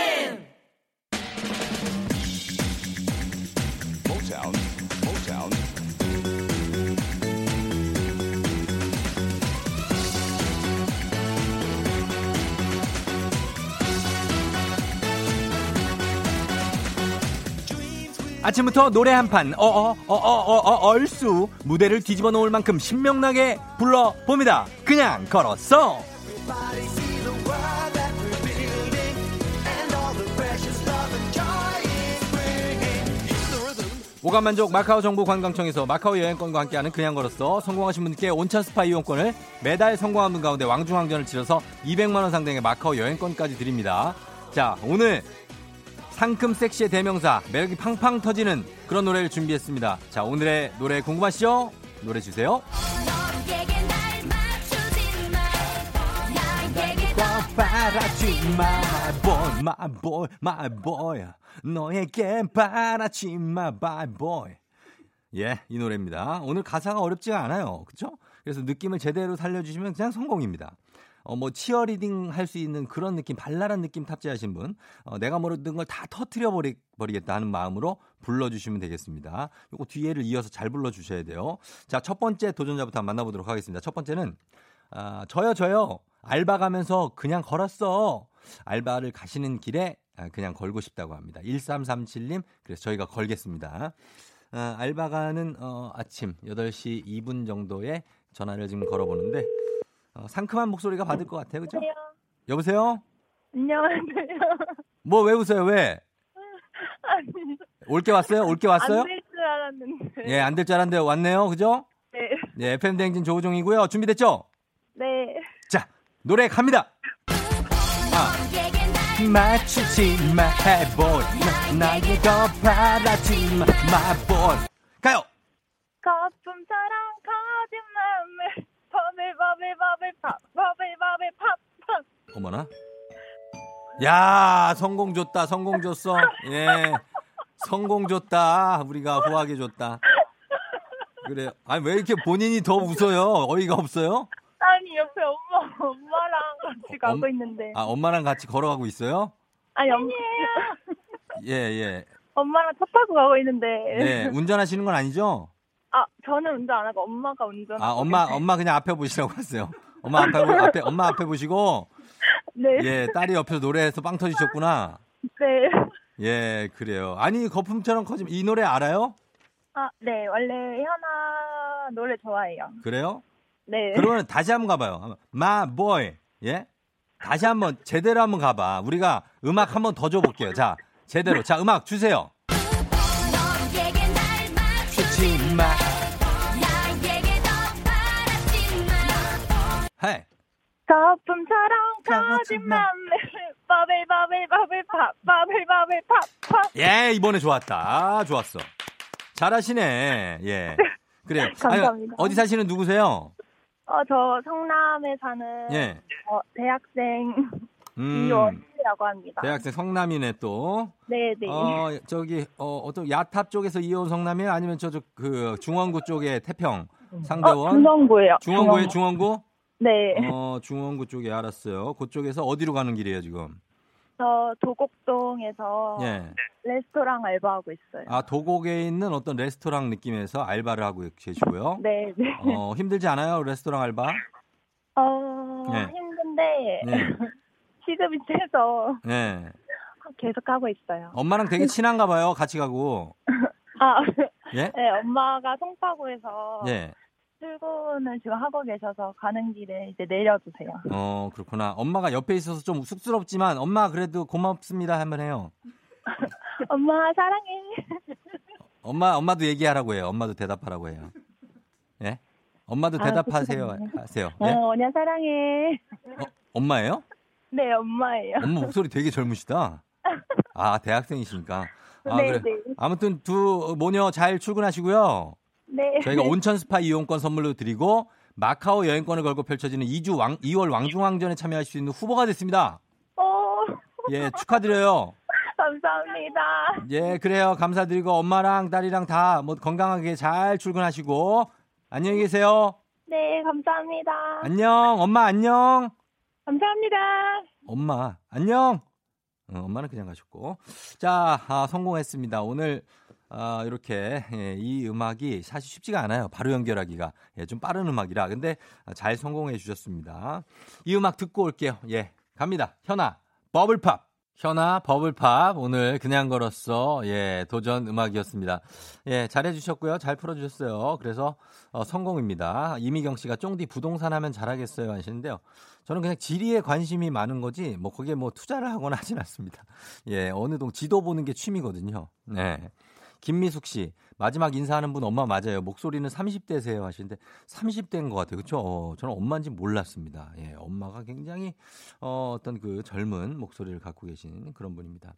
아침부터 노래 한 판, 어, 어, 어, 어, 얼쑤 무대를 뒤집어 놓을 만큼 신명나게 불러봅니다. 그냥 걸었어. 오감 만족 마카오 정보 관광청에서 마카오 여행권과 함께하는 그냥 걸었어 성공하신 분께 온천 스파 이용권을 매달 성공한 분 가운데 왕중왕전을 치러서 200만 원 상당의 마카오 여행권까지 드립니다. 자 오늘 상큼 섹시의 대명사 매력이 팡팡 터지는 그런 노래를 준비했습니다. 자 오늘의 노래 궁금하시죠? 노래 주세요. 바라지 마, boy, my boy, my boy. 너에게 바라지 마, my boy. 예, 이 노래입니다. 오늘 가사가 어렵지가 않아요. 그쵸? 그래서 느낌을 제대로 살려주시면 그냥 성공입니다. 어, 뭐, 치어리딩 할 수 있는 그런 느낌, 발랄한 느낌 탑재하신 분, 어, 내가 모르는 걸다 터트려 버리, 버리겠다 하는 마음으로 불러주시면 되겠습니다. 요거 뒤에를 이어서 잘 불러주셔야 돼요. 자, 첫 번째 도전자부터 한번 만나보도록 하겠습니다. 첫 번째는, 아, 저요, 저요. 알바 가면서 그냥 걸었어. 알바를 가시는 길에 아, 그냥 걸고 싶다고 합니다. 1337님, 그래서 저희가 걸겠습니다. 아, 알바 가는 어, 아침 8시 2분 정도에 전화를 지금 걸어보는데, 어, 상큼한 목소리가 받을 것 같아요. 그죠? 여보세요? 안녕하세요. 뭐 왜 웃어요? 왜? 아니, 올게 왔어요? 올게 왔어요? 안 될 줄 알았는데. 예, 안 될 줄 알았는데 왔네요. 그죠? 네. 네, FM 대행진 조우종이고요. 준비됐죠? 네. 자, 노래 갑니다. 아. 맞추지 마, boy. 나, 나의 더 바라지 마, boy. 가요! 거품처럼 버블 버블 팝 버블 버블 팝팝 어머나. 야, 성공 줬다, 성공 줬어. 예. 성공 줬다. 우리가 후하게 줬다. 그래요. 아니, 왜 이렇게 본인이 더 웃어요? 어이가 없어요? 아니 옆에 엄마 엄마랑 같이 가고 엄- 있는데 아, 엄마랑 같이 걸어가고 있어요? 아니 엄마 예, 예. 엄마랑 차 타고 가고 있는데 네, 운전하시는 건 아니죠? 아 저는 운전 안 하고 엄마가 운전 아, 엄마, 엄마 그냥 앞에 보시라고 하세요. 엄마 앞에, 보- 앞에, 엄마 앞에 보시고, 네. 예, 딸이 옆에서 노래해서 빵 터지셨구나. 네. 예, 그래요. 아니, 거품처럼 커지면 이 노래 알아요? 아, 네. 원래 현아 노래 좋아해요. 그래요? 네. 그러면 다시 한번 가봐요. My boy. 예? 다시 한번 제대로 한번 가봐. 우리가 음악 한번 더 줘볼게요. 자, 제대로. 자, 음악 주세요. 주지 마. 헤이. 거품처럼 마음을 버블 버블 버블 팝 버블 버블 팝팝 예, 이번에 좋았다. 아, 좋았어. 잘하시네. 예. 그래요. 감사합니다. 어디 사시는 누구세요? 어, 저 성남에 사는 예. 어, 대학생 음. 이원 이라고 합니다. 대학생 성남이네 또. 네, 네. 어, 저기 어, 어떤 야탑 쪽에서 이온 성남이에요? 아니면 저쪽 그 중원구 쪽에 태평 상대원? 어, 중원구예요. 중원구에 중원구. 중원구? 네. 어, 중원구 쪽에 알았어요. 그쪽에서 어디로 가는 길이에요, 지금? 저 도곡동에서 예. 레스토랑 알바하고 있어요. 아, 도곡에 있는 어떤 레스토랑 느낌에서 알바를 하고 계시고요. 네, 네. 어, 힘들지 않아요, 레스토랑 알바? 어, 네. 힘든데 네. 시급이 세서 예. 계속 하고 있어요. 엄마랑 되게 친한가 봐요, 같이 가고. 아, 예? 네, 엄마가 송파구에서 예. 출근을 지금 하고 계셔서 가는 길에 이제 내려주세요. 어, 그렇구나. 엄마가 옆에 있어서 좀 쑥스럽지만 엄마 그래도 고맙습니다 한번 해요. 엄마 사랑해. 엄마 엄마도 얘기하라고 해요. 엄마도 대답하라고 해요. 예? 엄마도 아, 대답하세요. 그렇구나. 하세요. 어, 예? 언니야 사랑해. 엄마예요? 네, 엄마예요. 엄마 목소리 되게 젊으시다. 아, 대학생이시니까. 아, 네, 그래. 네. 아무튼 두 모녀 잘 출근하시고요. 네. 저희가 온천 스파 이용권 선물로 드리고 마카오 여행권을 걸고 펼쳐지는 2주 왕, 2월 왕중왕전에 참여할 수 있는 후보가 됐습니다. 어, 예, 축하드려요. 감사합니다. 예, 그래요. 감사드리고 엄마랑 딸이랑 다 뭐 건강하게 잘 출근하시고 안녕히 계세요. 네, 감사합니다. 안녕. 엄마 안녕. 감사합니다. 엄마, 안녕! 어, 엄마는 그냥 가셨고. 자, 아, 성공했습니다. 오늘, 아, 이렇게, 예, 이 음악이 사실 쉽지가 않아요. 바로 연결하기가. 예, 좀 빠른 음악이라. 근데 잘 성공해 주셨습니다. 이 음악 듣고 올게요. 예, 갑니다. 현아, 버블팝. 현아, 버블팝. 오늘 그냥 걸었어. 예, 도전 음악이었습니다. 예, 잘해주셨고요. 잘 풀어주셨어요. 그래서, 어, 성공입니다. 이미경 씨가 쫑디 부동산 하면 잘하겠어요 하시는데요. 저는 그냥 지리에 관심이 많은 거지, 뭐, 거기에 뭐 투자를 하거나 하진 않습니다. 예, 어느 동 지도 보는 게 취미거든요. 네. 김미숙 씨, 마지막 인사하는 분 엄마 맞아요. 목소리는 30대세요 하시는데 30대인 것 같아요. 그렇죠? 어, 저는 엄마인지 몰랐습니다. 예, 엄마가 굉장히 어, 어떤 그 젊은 목소리를 갖고 계신 그런 분입니다.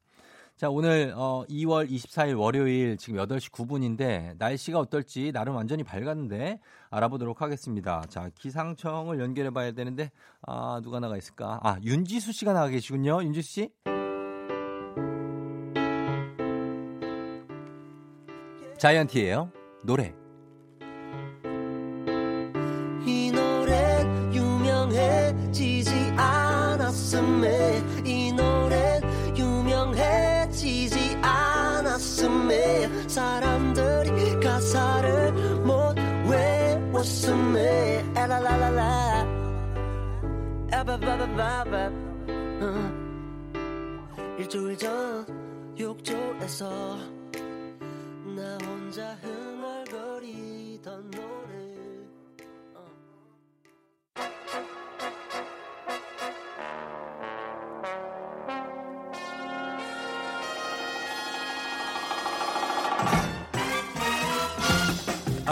자, 오늘 어 2월 24일 월요일 지금 8시 9분인데 날씨가 어떨지 나름 완전히 밝았는데 알아보도록 하겠습니다. 자, 기상청을 연결해 봐야 되는데 아, 누가 나가 있을까? 아, 윤지수 씨가 나가 계시군요. 윤지수 씨? 자이언티예요. 노래. 이 노래 유명해지지 않았음에 이 노래 유명해지지 않았음에 사람들이 가사를 못 외웠음에 에라라라라 에바바바바바 어. 일주일 전 욕조에서 나 혼자 흥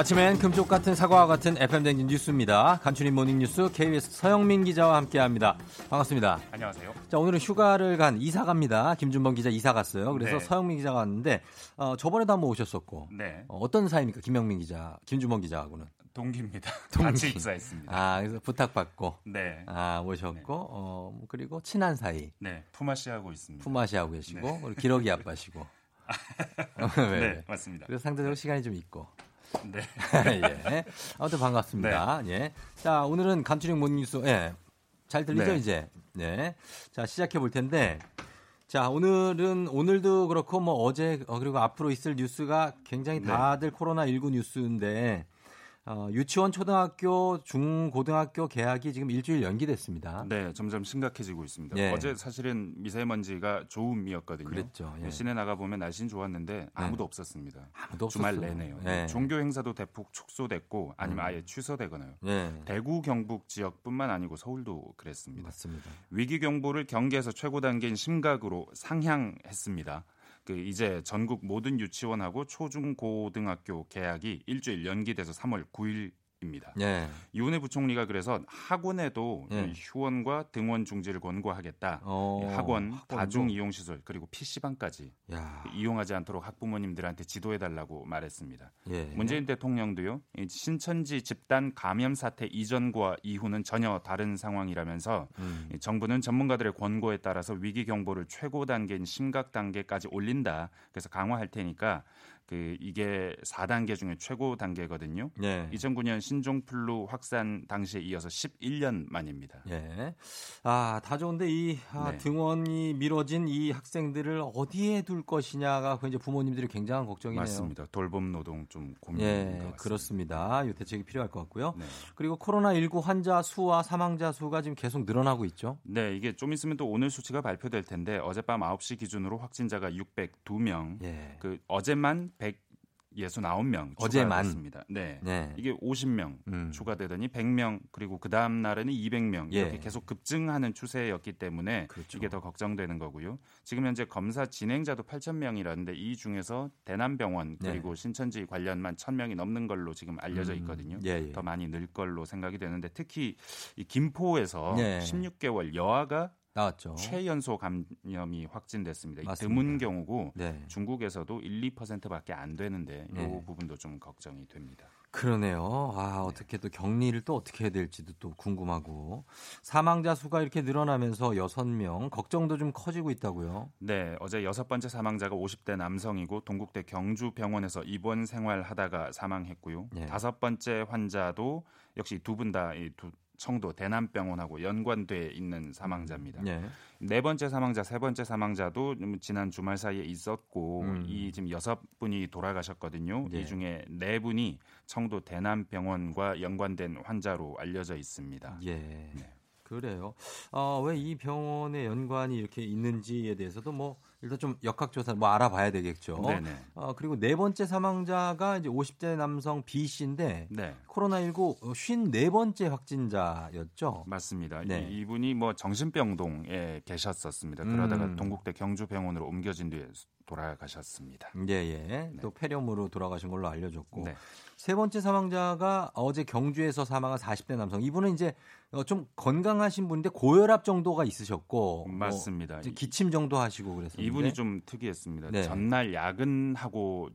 아침엔 금쪽 같은 사과와 같은 FM 댕진 뉴스입니다. 간추린 morning 뉴스 KBS 서영민 기자와 함께합니다. 반갑습니다. 안녕하세요. 자 오늘은 휴가를 간 이사 갑니다. 김준범 기자 이사 갔어요. 그래서 네. 서영민 기자가 왔는데 어, 저번에도 한번 오셨었고 네. 어, 떤 사이입니까 김영민 기자, 김준범 기자하고는? 동기입니다. 동기. 같이 입사했습니다. 아 그래서 부탁받고 네. 아 오셨고 어, 그리고 친한 사이 네. 품앗이 하고 있습니다. 품앗이 하고 계시고 네. 그리고 기러기 아빠시고. 왜, 네, 왜? 맞습니다. 그래서 상대적으로 시간이 좀 있고. 네. 예. 아무튼 반갑습니다. 예. 자, 오늘은 간추린 모닝 뉴스, 예. 잘 들리죠, 네. 이제? 네. 자, 시작해 볼 텐데. 자, 오늘은, 오늘도 그렇고, 뭐, 어제, 어, 그리고 앞으로 있을 뉴스가 굉장히 네. 다들 코로나 19 뉴스인데, 어, 유치원, 초등학교, 중고등학교 개학이 지금 일주일 연기됐습니다. 네, 점점 심각해지고 있습니다. 예. 어제 사실은 미세먼지가 좋음이었거든요. 그랬죠. 예. 시내 나가 보면 날씨는 좋았는데 아무도 없었습니다. 아무도 주말 없었어요. 내내요. 예. 종교 행사도 대폭 축소됐고 아니면 음. 아예 취소되거나요. 예. 대구 경북 지역뿐만 아니고 서울도 그랬습니다. 맞습니다. 위기 경보를 경계에서 최고 단계인 심각으로 상향했습니다. 그 이제 전국 모든 유치원하고 초중고등학교 개학이 일주일 연기돼서 3월 9일 입니다. 예. 이은혜 부총리가 그래서 학원에도 예. 이 휴원과 등원 중지를 권고하겠다. 어, 예, 학원, 학원도? 다중 이용 시설 그리고 PC방까지 야. 이용하지 않도록 학부모님들한테 지도해 달라고 말했습니다. 예. 문재인 대통령도요. 이 신천지 집단 감염 사태 이전과 이후는 전혀 다른 상황이라면서 음. 이 정부는 전문가들의 권고에 따라서 위기 경보를 최고 단계인 심각 단계까지 올린다. 그래서 강화할 테니까 그 이게 4단계 중에 최고 단계거든요. 예. 2009년 신종플루 확산 당시에 이어서 11년 만입니다. 예. 아, 다 좋은데 이 아, 네. 등원이 미뤄진 이 학생들을 어디에 둘 것이냐가 그 이제 부모님들이 굉장한 걱정이네요. 맞습니다. 돌봄 노동 좀 고민인 예. 그렇습니다. 이 대책이 필요할 것 같고요. 네. 그리고 코로나 19 환자 수와 사망자 수가 지금 계속 늘어나고 있죠. 네, 이게 좀 있으면 또 오늘 수치가 발표될 텐데 어젯밤 9시 기준으로 확진자가 602명. 예. 그 어제만 169명 어제만? 추가됐습니다. 네. 네. 이게 50명 음. 추가되더니 100명 그리고 그 다음 날에는 200명 이렇게 예. 계속 급증하는 추세였기 때문에 그렇죠. 이게 더 걱정되는 거고요. 지금 현재 검사 진행자도 8,000명이라는데 이 중에서 대남병원 네. 그리고 신천지 관련만 1,000명이 넘는 걸로 지금 알려져 음. 있거든요. 예, 예. 더 많이 늘 걸로 생각이 되는데 특히 이 김포에서 네. 16개월 여아가 나왔죠. 최연소 감염이 확진됐습니다. 이 맞습니다. 드문 경우고 네. 중국에서도 1, 2%밖에 안 되는데 이 네. 부분도 좀 걱정이 됩니다. 그러네요. 아, 어떻게 또 격리를 또 어떻게 해야 될지도 또 궁금하고. 사망자 수가 이렇게 늘어나면서 6명, 걱정도 좀 커지고 있다고요. 네, 어제 여섯 번째 사망자가 50대 남성이고 동국대 경주병원에서 입원 생활하다가 사망했고요. 예. 다섯 번째 환자도 역시 두 분 다 청도 대남병원하고 연관돼 있는 사망자입니다. 예. 네 번째 사망자, 세 번째 사망자도 좀 지난 주말 사이에 있었고 음. 이 지금 여섯 분이 돌아가셨거든요. 예. 이 중에 네 분이 청도 대남병원과 연관된 환자로 알려져 있습니다. 예. 네. 그래요. 어, 왜 이 병원에 연관이 이렇게 있는지에 대해서도 뭐 일단 좀 역학조사 뭐 알아봐야 되겠죠. 네네. 어, 그리고 네 번째 사망자가 이제 50대 남성 B 씨인데 네. 코로나19 54번째 확진자였죠. 맞습니다. 네. 이, 분이 뭐 정신병동에 계셨었습니다. 그러다가 음. 동국대 경주병원으로 옮겨진 뒤에 돌아가셨습니다. 예, 예. 또 폐렴으로 돌아가신 걸로 알려졌고. 네. 세 번째 사망자가 어제 경주에서 사망한 40대 남성. 이분은 이제 어, 좀 건강하신 분인데 고혈압 정도가 있으셨고. 뭐 맞습니다. 이제 기침 정도 하시고 그랬었는데. 이분이 좀 특이했습니다. 네. 전날 야근하고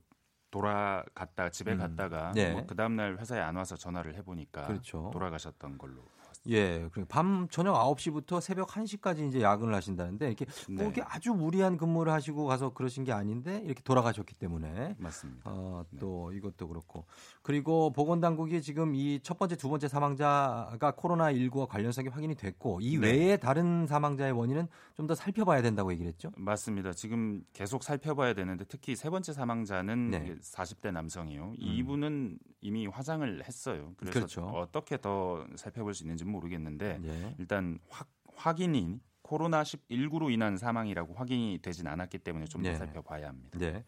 돌아갔다 집에 음. 갔다가 네. 뭐 그 다음 날 회사에 안 와서 전화를 해 보니까 그렇죠. 돌아가셨던 걸로. 예, 밤 저녁 9시부터 새벽 1시까지 이제 야근을 하신다는데 이렇게 뭐 네. 이렇게 아주 무리한 근무를 하시고 가서 그러신 게 아닌데 이렇게 돌아가셨기 때문에 맞습니다. 어, 또 이것도 그렇고 그리고 보건당국이 지금 이 첫 번째, 두 번째 사망자가 코로나 19와 관련성이 확인이 됐고 이 네. 외에 다른 사망자의 원인은 좀 더 살펴봐야 된다고 얘기를 했죠. 맞습니다. 지금 계속 살펴봐야 되는데 특히 세 번째 사망자는 네. 음. 이게 40대 남성이에요. 이분은 이미 화장을 했어요. 그래서 그렇죠. 어떻게 더 살펴볼 수 있는지 는 모르겠는데 예. 일단 확, 확인이 코로나 19로 인한 사망이라고 확인이 되진 않았기 때문에 좀더 네. 살펴봐야 합니다. 네.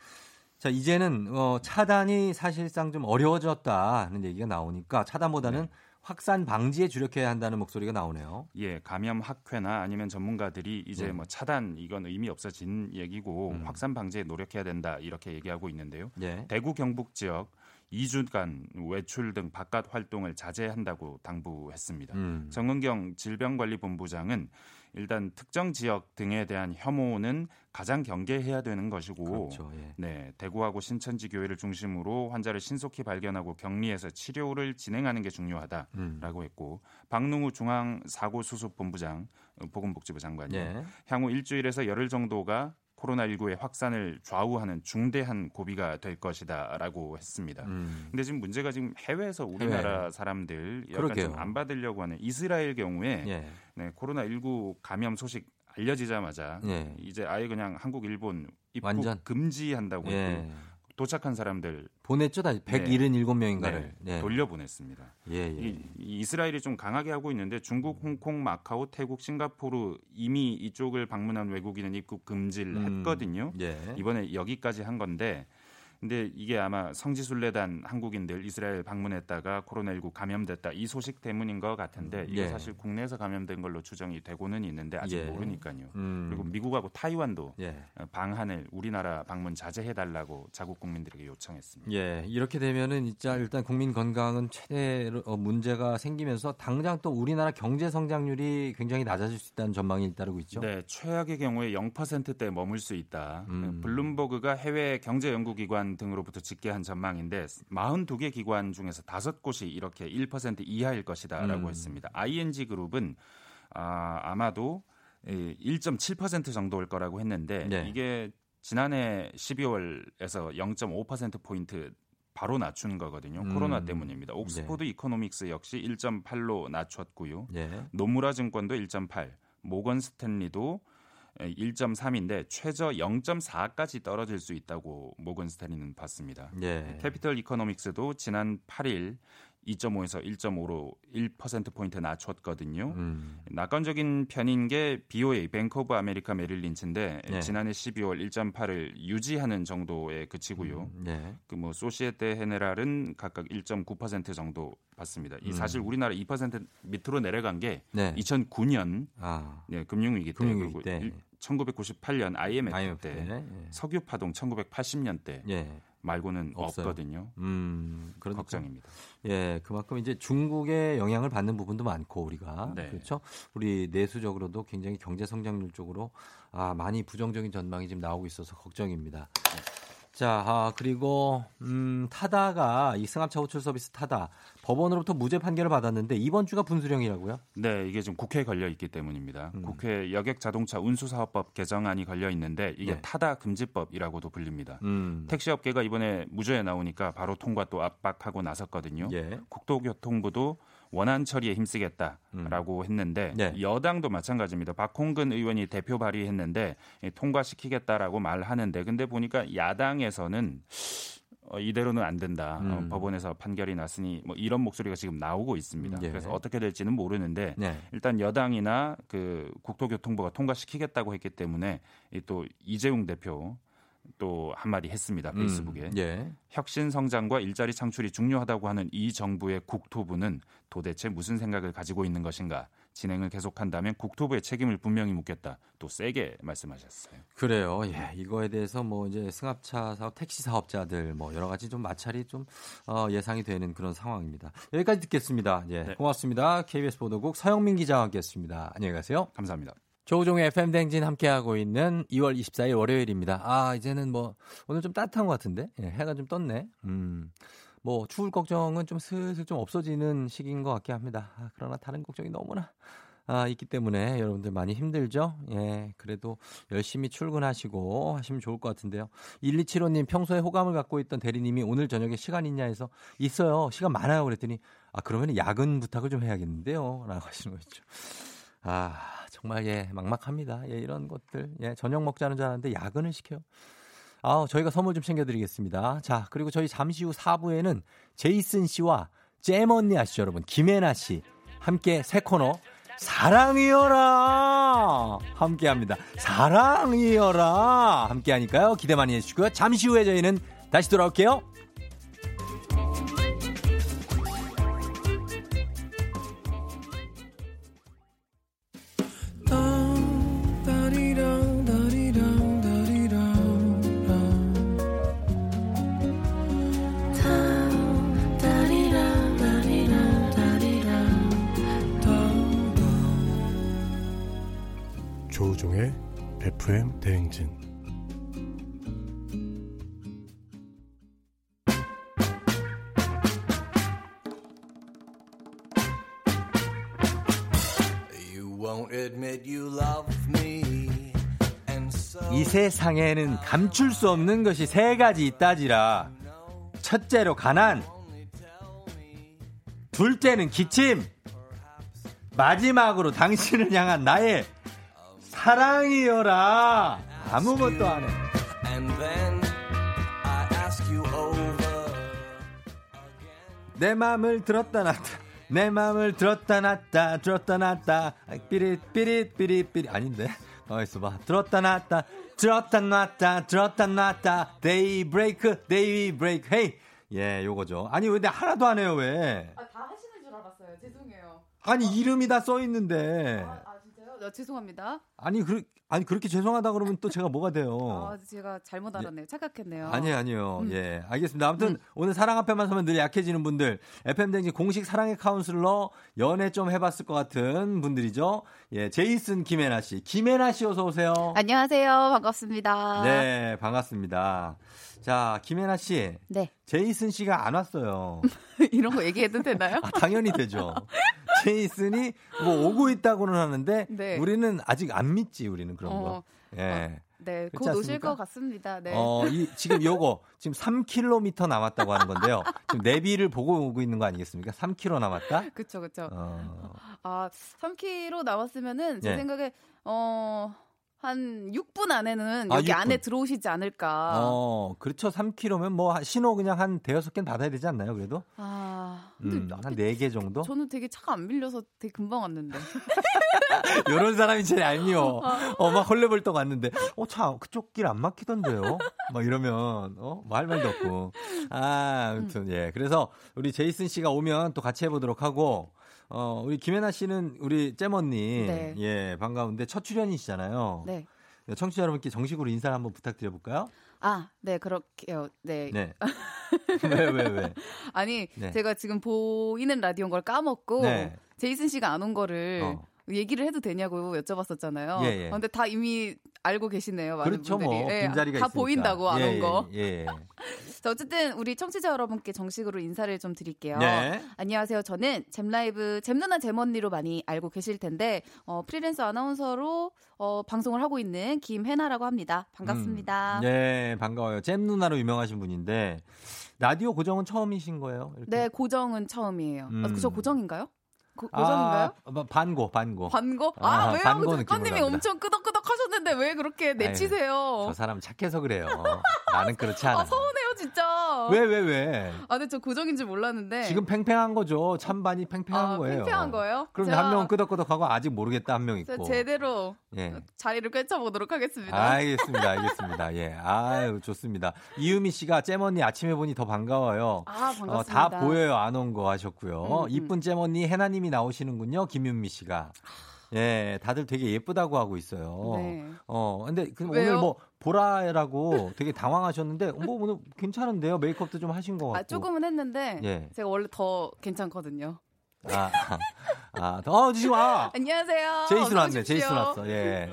자, 이제는 어, 차단이 사실상 좀 어려워졌다는 얘기가 나오니까 차단보다는 네. 확산 방지에 주력해야 한다는 목소리가 나오네요. 예, 감염 학회나 아니면 전문가들이 이제 네. 뭐 차단 이건 의미 없어진 얘기고 음. 확산 방지에 노력해야 된다 이렇게 얘기하고 있는데요. 예. 대구 경북 지역 2주간 외출 등 바깥 활동을 자제한다고 당부했습니다. 음. 정은경 질병관리본부장은 일단 특정 지역 등에 대한 혐오는 가장 경계해야 되는 것이고 그렇죠. 예. 네, 대구하고 신천지 교회를 중심으로 환자를 신속히 발견하고 격리해서 치료를 진행하는 게 중요하다라고 음. 했고 박능우 중앙 사고수습본부장 어, 보건복지부 장관이 예. 향후 일주일에서 열흘 정도가 코로나19의 확산을 좌우하는 중대한 고비가 될 것이다라고 했습니다. 음. 근데 지금 문제가 지금 해외에서 우리나라 사람들 약간. 좀 안 받으려고 하는 이스라엘 경우에 예. 네, 코로나19 감염 소식 알려지자마자 예. 이제 아예 그냥 한국, 일본 입국 완전? 금지한다고 예. 했고 도착한 사람들 보냈죠, 다 177명인가를. 네, 네. 돌려보냈습니다. 예, 예. 이, 이 이스라엘이 좀 강하게 하고 있는데 중국, 홍콩, 마카오, 태국, 싱가포르 이미 이쪽을 방문한 외국인은 입국 금지를 음. 했거든요. 예. 이번에 여기까지 한 건데 근데 이게 아마 성지순례단 한국인들 이스라엘 방문했다가 코로나19 감염됐다 이 소식 때문인 것 같은데 이게 예. 사실 국내에서 감염된 걸로 추정이 되고는 있는데 아직 예. 모르니까요. 음. 그리고 미국하고 타이완도 예. 어, 방한을 우리나라 방문 자제해 달라고 자국 국민들에게 요청했습니다. 예, 이렇게 되면은 진짜 일단 국민 건강은 최대로 어, 문제가 생기면서 당장 또 우리나라 경제 성장률이 굉장히 낮아질 수 있다는 전망이 잇따르고 있죠. 네, 최악의 경우에 0%대 머물 수 있다. 음. 블룸버그가 해외 경제 연구기관 등으로부터 집계한 전망인데 42개 기관 중에서 5곳이 이렇게 1% 이하일 것이다라고 음. 했습니다. ING 그룹은 아, 아마도 1.7% 정도일 거라고 했는데 네. 이게 지난해 12월에서 0.5% 포인트 바로 낮춘 거거든요. 음. 코로나 때문입니다. 옥스포드 이코노믹스 역시 1.8로 낮췄고요. 예. 노무라 증권도 1.8, 모건 스탠리도 1.3인데 최저 0.4까지 떨어질 수 있다고 모건 스탠리는 봤습니다. 예. 캐피털 이코노믹스도 지난 8일 2.5에서 1.5로 1% 포인트 낮췄거든요. 음. 낙관적인 편인 게 BOA 뱅크 오브 아메리카 메릴 린치인데 네. 지난해 12월 1.8을 유지하는 정도에 그치고요. 예. 그뭐 소시에테 제네랄은 각각 1.9% 정도 봤습니다. 이 음. 사실 우리나라 2% 밑으로 내려간 게 네. 2009년 아. 네, 금융위기 때 금융위기 때. 일- 1998년 IMF, IMF 때, 때. 석유 파동 1980년대 예. 말고는 없어요. 없거든요. 음, 그러니까. 걱정입니다. 예, 그만큼 이제 중국의 영향을 받는 부분도 많고 우리가 네. 그렇죠. 우리 내수적으로도 굉장히 경제 성장률 쪽으로 아 많이 부정적인 전망이 지금 나오고 있어서 걱정입니다. 자, 아, 그리고 음, 타다가 이 승합차 호출 서비스 타다 법원으로부터 무죄 판결을 받았는데 이번 주가 분수령이라고요? 네, 이게 지금 국회에 걸려 있기 때문입니다. 음. 국회 여객 자동차 운수사업법 개정안이 걸려 있는데 이게 네. 타다 금지법이라고도 불립니다. 음. 택시 업계가 이번에 무죄에 나오니까 바로 통과 또 압박하고 나섰거든요. 예. 국토교통부도 원안 처리에 힘쓰겠다라고 했는데 음. 네. 여당도 마찬가지입니다. 박홍근 의원이 대표 발의했는데 이 통과시키겠다라고 말하는데 근데 보니까 야당에서는 어, 이대로는 안 된다. 어, 음. 법원에서 판결이 났으니 뭐 이런 목소리가 지금 나오고 있습니다. 예. 그래서 어떻게 될지는 모르는데 네. 일단 여당이나 그 국토교통부가 통과시키겠다고 했기 때문에 이또 이재용 대표 또 한마디 했습니다. 페이스북에. 음. 예. 혁신 성장과 일자리 창출이 중요하다고 하는 이 정부의 국토부는 도대체 무슨 생각을 가지고 있는 것인가? 진행을 계속한다면 국토부의 책임을 분명히 묻겠다. 또 세게 말씀하셨어요. 그래요. 예, 이거에 대해서 뭐 이제 승합차 사업, 택시 사업자들 뭐 여러 가지 좀 마찰이 좀 어, 예상이 되는 그런 상황입니다. 여기까지 듣겠습니다. 예, 네. 고맙습니다. KBS 보도국 서영민 기자와 함께했습니다. 안녕히 가세요. 감사합니다. 조우종의 FM 댕진 함께하고 있는 2월 24일 월요일입니다. 아, 이제는 뭐 오늘 좀 따뜻한 것 같은데 예, 해가 좀 떴네. 음. 뭐 추울 걱정은 좀 슬슬 좀 없어지는 시기인 것 같긴 합니다. 아, 그러나 다른 걱정이 너무나 아, 있기 때문에 여러분들 많이 힘들죠? 예, 그래도 열심히 출근하시고 하시면 좋을 것 같은데요. 1275님 평소에 호감을 갖고 있던 대리님이 오늘 저녁에 시간 있냐 해서 있어요. 시간 많아요. 그랬더니 아, 그러면 야근 부탁을 좀 해야겠는데요. 라고 하시는 거 있죠. 아, 정말 예, 막막합니다. 예, 이런 것들. 예, 저녁 먹자는 줄 알았는데 야근을 시켜요. 아, 저희가 선물 좀 챙겨드리겠습니다. 자, 그리고 저희 잠시 후 4부에는 제이슨 씨와 잼 언니 아시죠, 여러분? 김혜나 씨 함께 새 코너 사랑이여라 함께 합니다. 사랑이여라 함께 하니까요. 기대 많이 해주시고요. 잠시 후에 저희는 다시 돌아올게요. 이 세상에는 감출 수 없는 것이 세 가지 있다지라. 첫째로 가난. 둘째는 기침. 마지막으로 당신을 향한 나의 사랑이여라. 아무것도 안 해. and then I ask you over. 내 마음을 들었다 놨다. 내 마음을 들었다 놨다. 들었다 놨다. 삐릿 삐릿 삐릿 삐릿 아닌데. 어 있어 봐. 들었다 놨다. 들었다 놨다. 들었다 놨다. 데이브레이크 데이브레이크 hey. 예, 요거죠. 아니 왜 내 하나도 안 해요, 왜? 아, 다 하시는 줄 알았어요. 죄송해요. 아니 이름이 다 써 있는데. 아, 네, 죄송합니다. 아니 그 아니 그렇게 죄송하다 그러면 또 제가 뭐가 돼요? 아, 제가 잘못 알았네요. 착각했네요. 어. 아니에요, 아니요. 음. 예, 알겠습니다. 아무튼 오늘 사랑 앞에만 서면 늘 약해지는 분들, FM 댕지 공식 사랑의 카운슬러 연애 좀 해봤을 것 같은 분들이죠. 예, 제이슨 김혜나 씨, 김혜나 씨 어서 오세요. 안녕하세요. 반갑습니다. 네, 반갑습니다. 자, 김혜나 씨, 네. 제이슨 씨가 안 왔어요. 이런 거 얘기해도 되나요? 아, 당연히 되죠. 제이슨이 뭐 오고 있다고는 하는데 네. 우리는 아직 안 믿지 우리는 그런 거. 어, 예. 네, 그렇지 곧 오실 않습니까? 것 같습니다. 네. 어, 이, 지금 요거, 지금 3km 남았다고 하는 건데요. 지금 내비를 보고 오고 있는 거 아니겠습니까? 3km 남았다? 그쵸, 그쵸. 어, 아, 3km 남았으면은 제 네. 생각에 어. 한 6분 안에는 아, 여기 6분. 안에 들어오시지 않을까. 어, 그렇죠. 3km면 뭐 한- 신호 그냥 한 대여섯 개는 받아야 되지 않나요, 그래도? 아, 음, 한네 개 정도? 저는 되게 차가 안 밀려서 되게 금방 왔는데. 요런 사람이 제일 얄미워. 어, 막 헐레벌떡 왔는데, 어, 차, 그쪽 길 안 막히던데요? 막 이러면, 어, 뭐 할 말도 없고. 아, 아무튼, 예. 그래서 우리 제이슨 씨가 오면 또 같이 해보도록 하고, 어, 우리 김혜나 씨는 우리 잼언니. 네. 예, 반가운데 첫 출연이시잖아요. 네. 청취자 여러분께 정식으로 인사를 한번 부탁드려 볼까요? 아, 네, 그렇게요. 네. 네. 왜, 왜, 왜? 아니, 네. 제가 지금 보이는 라디오인 걸 까먹고 네. 제이슨 씨가 안 온 거를 어. 얘기를 해도 되냐고 여쭤봤었잖아요. 예, 예. 어, 근데 다 이미 알고 계시네요. 많은 그렇죠, 분들이. 뭐. 예, 빈자리가 다 있으니까. 보인다고 안 예, 온 거. 예, 예. 자, 어쨌든 우리 청취자 여러분께 정식으로 인사를 좀 드릴게요. 네. 안녕하세요. 저는 잼라이브 잼누나 잼언니로 많이 알고 계실 텐데 어, 프리랜서 아나운서로 어, 방송을 하고 있는 김혜나라고 합니다. 반갑습니다. 음, 네, 반가워요. 잼 누나로 유명하신 분인데 라디오 고정은 처음이신 거예요? 이렇게? 네, 고정은 처음이에요. 음. 아, 그저 고정인가요? 고, 고정인가요? 아, 뭐, 반고, 반고. 반고? 아, 왜요? 반고 작가님이 엄청 끄덕끄덕 하셨는데 왜 그렇게 내치세요? 저 사람 착해서 그래요. 나는 그렇지 않아. 아, 서운해요, 진짜. 왜, 왜, 왜? 아, 근데 저 고정인 줄 몰랐는데. 지금 팽팽한 거죠. 찬반이 팽팽한 아, 거예요. 팽팽한 거예요? 그럼 한 명은 끄덕끄덕하고 아직 모르겠다 한 명 있고. 제대로 예. 자리를 꿰차보도록 하겠습니다. 알겠습니다, 알겠습니다. 예, 아유 좋습니다. 이유미 씨가 잼 언니 아침에 보니 더 반가워요. 아, 반갑습니다. 어, 다 보여요, 안 온 거 하셨고요. 음, 음. 이쁜 잼 언니 해나님이 나오시는군요, 김윤미 씨가. 예, 다들 되게 예쁘다고 하고 있어요. 네. 어, 근데 그 왜요? 오늘 뭐 보라라고 되게 당황하셨는데, 뭐 오늘 괜찮은데요? 메이크업도 좀 하신 것 같고. 아, 조금은 했는데 예. 제가 원래 더 괜찮거든요. 아, 아, 어, 지금 와. 안녕하세요. 제이슨 왔네. 제이슨 왔어. 예.